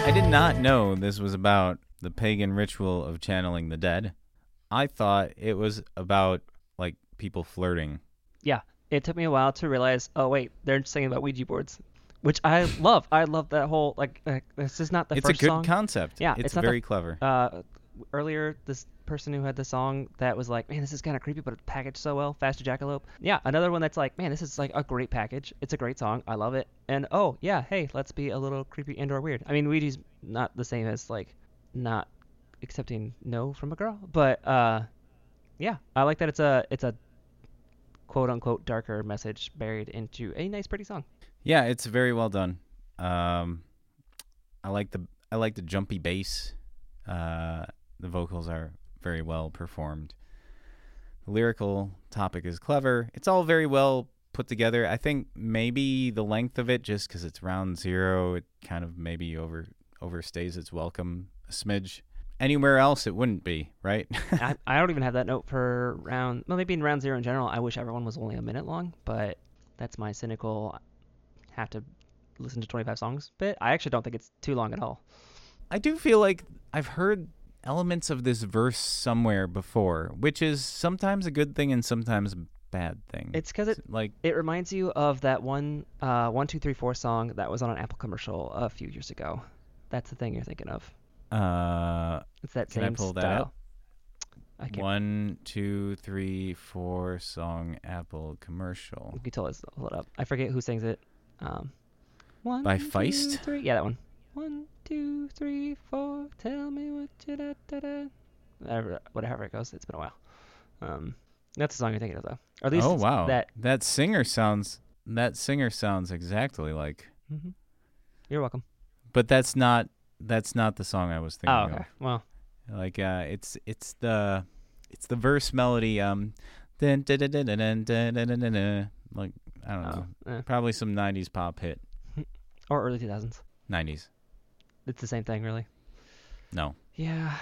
I did not know this was about the pagan ritual of channeling the dead. I thought it was about like people flirting. yeah, it took me a while to realize. Oh wait, they're singing about Ouija boards, which I love. I love that whole like. Uh, this is not the it's a good concept. Yeah, it's, it's not the- very clever. uh, earlier this person who had the song that was like, man, this is kind of creepy, but it's packaged so well. Faster Jackalope. Yeah, another one that's like, man, this is like a great package. It's a great song. I love it. And oh yeah, hey, let's be a little creepy and or weird. I mean, Ouija's not the same as like not accepting no from a girl, but uh, yeah, I like that it's a it's a quote unquote darker message buried into a nice pretty song. Yeah, it's very well done. Um, I like the I like the jumpy bass. Uh, the vocals are very well performed. The lyrical topic is clever. It's all very well put together. I think maybe the length of it, just because it's round zero, it kind of maybe over overstays its welcome a smidge. Anywhere else, it wouldn't be right. I, I don't even have that note for round. Well, maybe in round zero in general. I wish everyone was only a minute long, but that's my cynical. Have to listen to 25 songs bit. I actually don't think it's too long at all. I do feel like I've heard elements of this verse somewhere before, which is sometimes a good thing and sometimes a bad thing. It's because it like it reminds you of that one uh one two three four song that was on an Apple commercial a few years ago. That's the thing you're thinking of. Uh, It's that Can I same pull that style. up? I can't. one, two, three, four song Apple commercial You can tell us hold up. I forget who sings it. Um, one by two, Feist. three. Yeah, that one. One, two, three, four. Tell me what you da da da. Whatever, whatever it goes. It's been a while. Um, that's the song you're thinking of, though. Or at least Oh wow, that. that singer sounds that singer sounds exactly like, hmm You're welcome. but that's not that's not the song I was thinking. Oh, okay. Of. Well, like uh, it's it's the it's the verse melody. Um, like I don't know, eh. probably some '90s pop hit or early 2000s. '90s. It's the same thing, really. No. Yeah.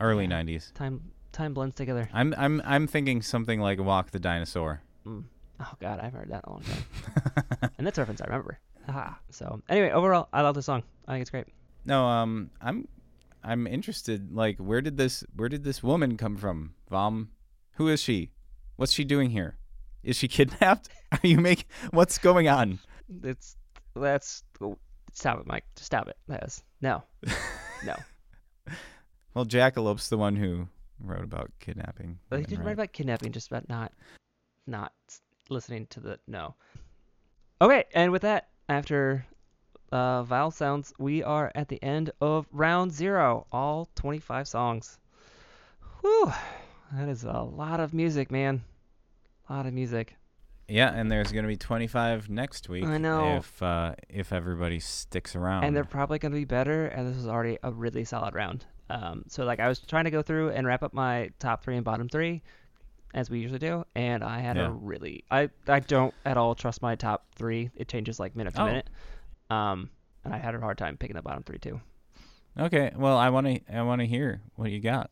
Early yeah. '90s. Time time blends together. I'm I'm I'm thinking something like Walk the Dinosaur. Mm. Oh God, I've heard that a long time, and that's a reference I remember. Aha. So anyway, overall, I love the song. I think it's great. No, um, I'm I'm interested. Like, where did this where did this woman come from? Vom, who is she? What's she doing here? Is she kidnapped? Are you make what's going on? It's that's oh, stop it, Mike. Just stop it. Is no, no. Well, Jackalope's the one who wrote about kidnapping. But he didn't right? write about kidnapping, just about not, not listening to the no. Okay, and with that, after uh, vowel sounds, we are at the end of round zero. All 25 songs. Whew, that is a lot of music, man. A lot of music. Yeah, and there's gonna be 25 next week. I know. If uh, if everybody sticks around. and they're probably going to be better. And this was already a really solid round. Um, so like I was trying to go through and wrap up my top three and bottom three, as we usually do, and I had Yeah. a really I I don't at all trust my top three. It changes like minute to Oh. minute. Um, and I had a hard time picking the bottom three too. okay. Well, I want to I want to hear what you got.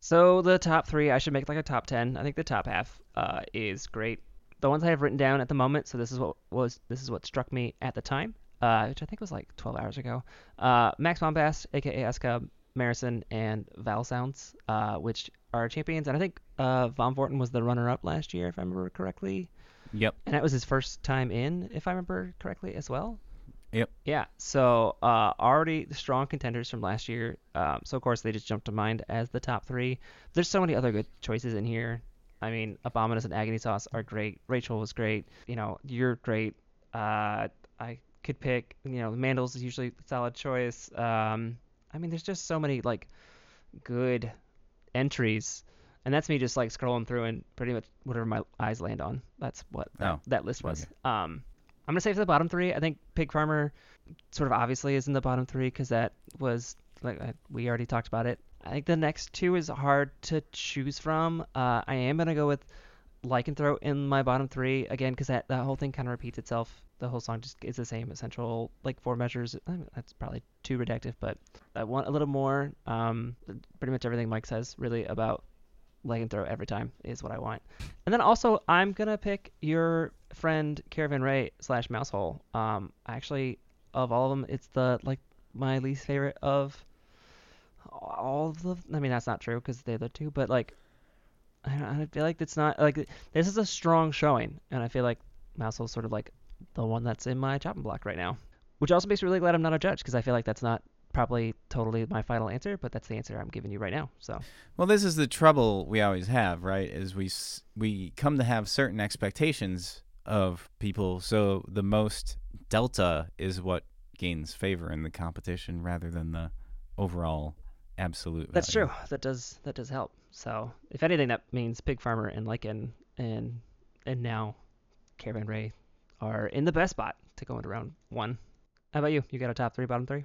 So the top three, I should make like a top ten. I think the top half uh, is great. The ones I have written down at the moment. So this is what was this is what struck me at the time, uh, which I think was like 12 hours ago. Uh, Max Bombast, aka Eska, Marison, and Vowel Sounds, uh, which are champions. And I think uh, Von Vorten was the runner-up last year, if I remember correctly. Yep. And that was his first time in, if I remember correctly, as well. Yep. Yeah. So uh, already the strong contenders from last year. Um, so of course they just jumped to mind as the top three. There's so many other good choices in here. I mean, Abominus and Agony Sauce are great. Rachel was great. You know, you're great. Uh, I could pick. You know, Mandels is usually a solid choice. Um, I mean, there's just so many like good entries, and that's me just like scrolling through and pretty much whatever my eyes land on. That's what that, Oh, that list was. okay. Um, I'm gonna say for the bottom three, I think Pig Farmer sort of obviously is in the bottom three because that was like we already talked about it. I think the next two is hard to choose from. Uh, I am gonna go with Lycanthrope in my bottom three again because that, that whole thing kind of repeats itself. The whole song just is the same essential like four measures. I mean, that's probably too reductive, but I want a little more. Um, pretty much everything Mike says really about Lycanthrope every time is what I want. And then also I'm gonna pick your friend Caravan Ray slash Mousehole. Um, actually of all of them, it's the like my least favorite of all of the. I mean that's not true because they're the two, but like I, I feel like it's not like this is a strong showing, and I feel like Mousehole's sort of like the one that's in my chopping block right now, which also makes me really glad I'm not a judge because I feel like that's not probably totally my final answer, but that's the answer I'm giving you right now. So Well, this is the trouble we always have, right? Is we we come to have certain expectations of people, so the most delta is what gains favor in the competition rather than the overall absolute. That's value. true. That does that does help. So if anything, that means Pig Farmer and Lycan and and now Caravan Ray are in the best spot to go into round one. How about you? You got a top three, bottom three?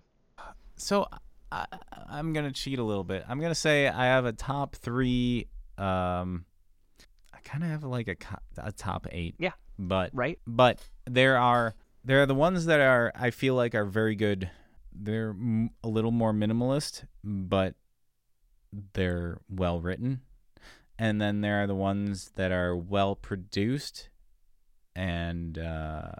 So I, I'm gonna cheat a little bit. I'm gonna say I have a top three. Um, I kind of have like a a top eight. Yeah. But Right. But there are there are the ones that are I feel like are very good. They're m- a little more minimalist, but they're well written. And then there are the ones that are well produced, and uh,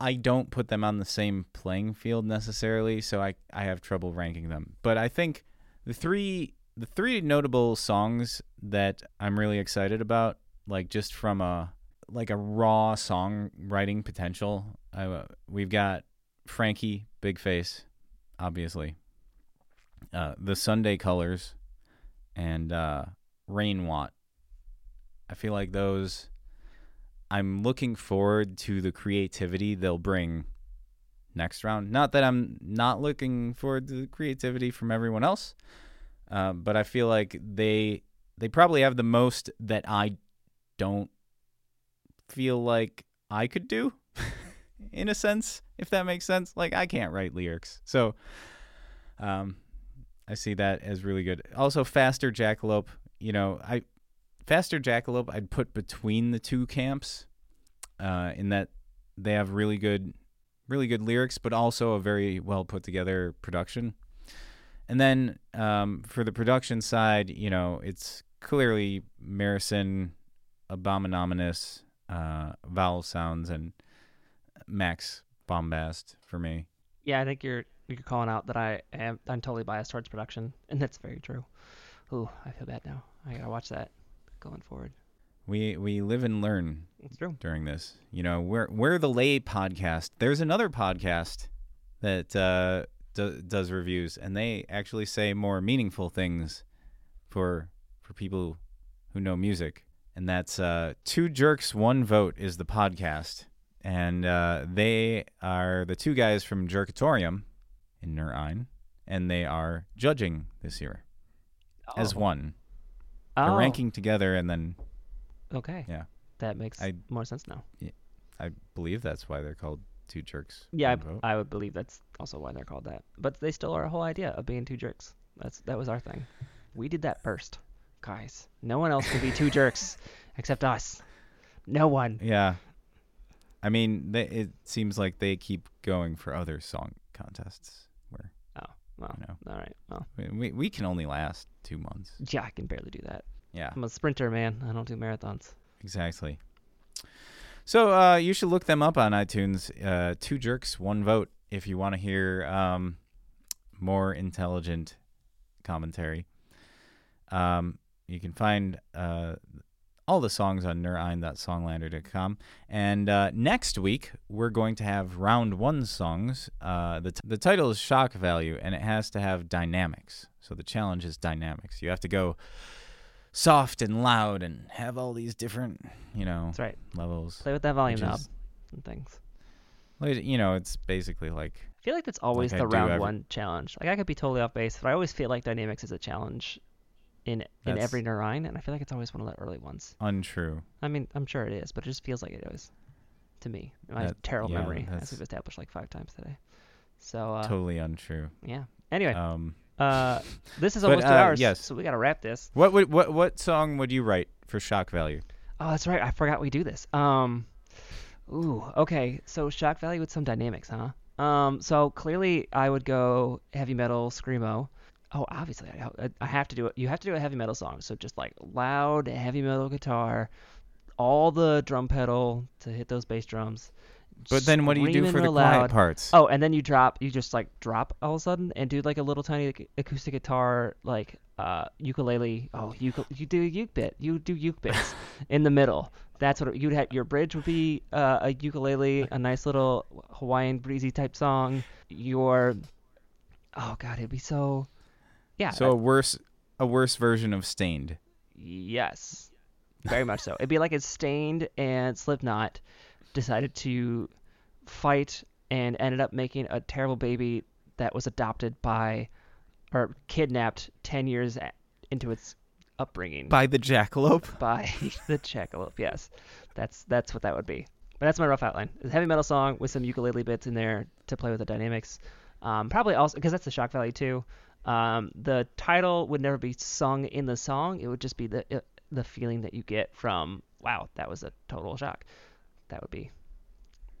I don't put them on the same playing field necessarily, so I I have trouble ranking them. But I think the three the three notable songs that I'm really excited about, like just from a like a raw songwriting potential, I, we've got Frankie Big Face, obviously, uh, the Sunday Colors, and uh, Rain Watt. I feel like those. I'm looking forward to the creativity they'll bring next round. Not that I'm not looking forward to the creativity from everyone else, uh, but I feel like they they probably have the most that I don't feel like I could do, in a sense, if that makes sense. Like I can't write lyrics, so um, I see that as really good. Also, faster jackalope. You know, I faster jackalope I'd put between the two camps, uh, in that they have really good, really good lyrics, but also a very well put together production. And then um, for the production side, you know, it's clearly Marison, Abominous, uh, Vowel Sounds, and Max Bombast for me. Yeah, I think you're you're calling out that I am I'm totally biased towards production, and that's very true. Ooh, I feel bad now. I gotta watch that going forward. We we live and learn It's true. during this. You know, we're we're the Lay podcast. There's another podcast that uh, do, does reviews, and they actually say more meaningful things for for people who know music. And that's uh, Two Jerks, One Vote is the podcast. And uh, they are the two guys from Jerkatorium in Nur Ein, and they are judging this year as Oh. They're ranking together, and then Okay. Yeah. That makes I- more sense now. I believe that's why they're called Two Jerks. Yeah, I, I would believe that's also why they're called that. But they still are a whole idea of being two jerks. That's that was our thing. We did that first, guys. No one else can be two jerks except us. No one. Yeah. I mean, they, it seems like they keep going for other song contests well, you know all right. Well, we, we, we can only last two months. yeah, I can barely do that. Yeah, I'm a sprinter, man. I don't do marathons. exactly. So uh, you should look them up on iTunes. Uh, Two Jerks, One Vote, if you want to hear um, more intelligent commentary. Um, you can find uh, all the songs on nurein.songlander.com. And uh, next week, we're going to have round one songs. Uh, the, t- the title is Shock Value, and it has to have dynamics. So the challenge is dynamics. You have to go soft and loud and have all these different, you know, That's right. levels. Play with that volume knob and things. You know, it's basically like I feel like that's always I the do round every- one challenge. Like I could be totally off base, but I always feel like dynamics is a challenge in in every Nur Ein, and I feel like it's always one of the early ones. untrue. I mean, I'm sure it is, but it just feels like it is to me. My That- terrible yeah, memory, as that's- we've established like five times today. So uh, totally untrue. yeah. Anyway, Um, uh, this is but, almost two uh, hours. yes. So we gotta wrap this. what would what what song would you write for shock value? Oh, that's right. I forgot we do this. Um, ooh, okay. So shock value with some dynamics, huh? Um, so clearly I would go heavy metal screamo. Oh, obviously I, I have to do it. You have to do a heavy metal song. So just like loud heavy metal guitar, all the drum pedal to hit those bass drums. But then what do you do for the real quiet loud. parts? Oh, and then you drop, you just like drop all of a sudden and do like a little tiny acoustic guitar, like uh, ukulele. Oh, uke- you do a uke bit. You do uke bits in the middle. That's what it, you'd have. Your bridge would be uh, a ukulele, a nice little Hawaiian breezy type song. Your, oh god, it'd be so. Yeah. so a worse a worse version of Staind. Yes, very much so. It'd be like if Staind and Slipknot decided to fight and ended up making a terrible baby that was adopted by or kidnapped 10 years into its upbringing By the Jackalope? by the Jackalope. Yes, that's that's what that would be. But that's my rough outline. It's a heavy metal song with some ukulele bits in there to play with the dynamics. Um, probably also because that's the shock value too. Um, the title would never be sung in the song. It would just be the uh, the feeling that you get from wow, that was a total shock. That would be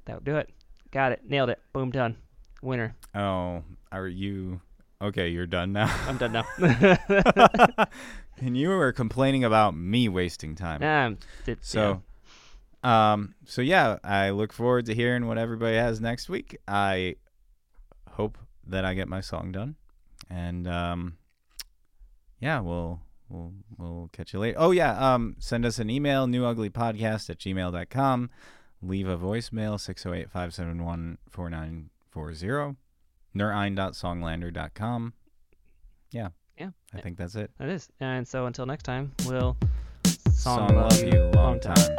that would do it. Got it. Nailed it. Boom. Done. Winner. Oh, are you okay? You're done now. I'm done now. and you were complaining about me wasting time. Um, did- So, um, so yeah, I look forward to hearing what everybody has next week. I hope that I get my song done, and um, yeah, we'll we'll we'll catch you later. Oh yeah, um, send us an email newuglypodcast at gmail.com. Leave a voicemail 608-571-4940. Nurein.songlander.com. Yeah. Yeah. I think that's it. That is. And so until next time, we'll Song love you long time.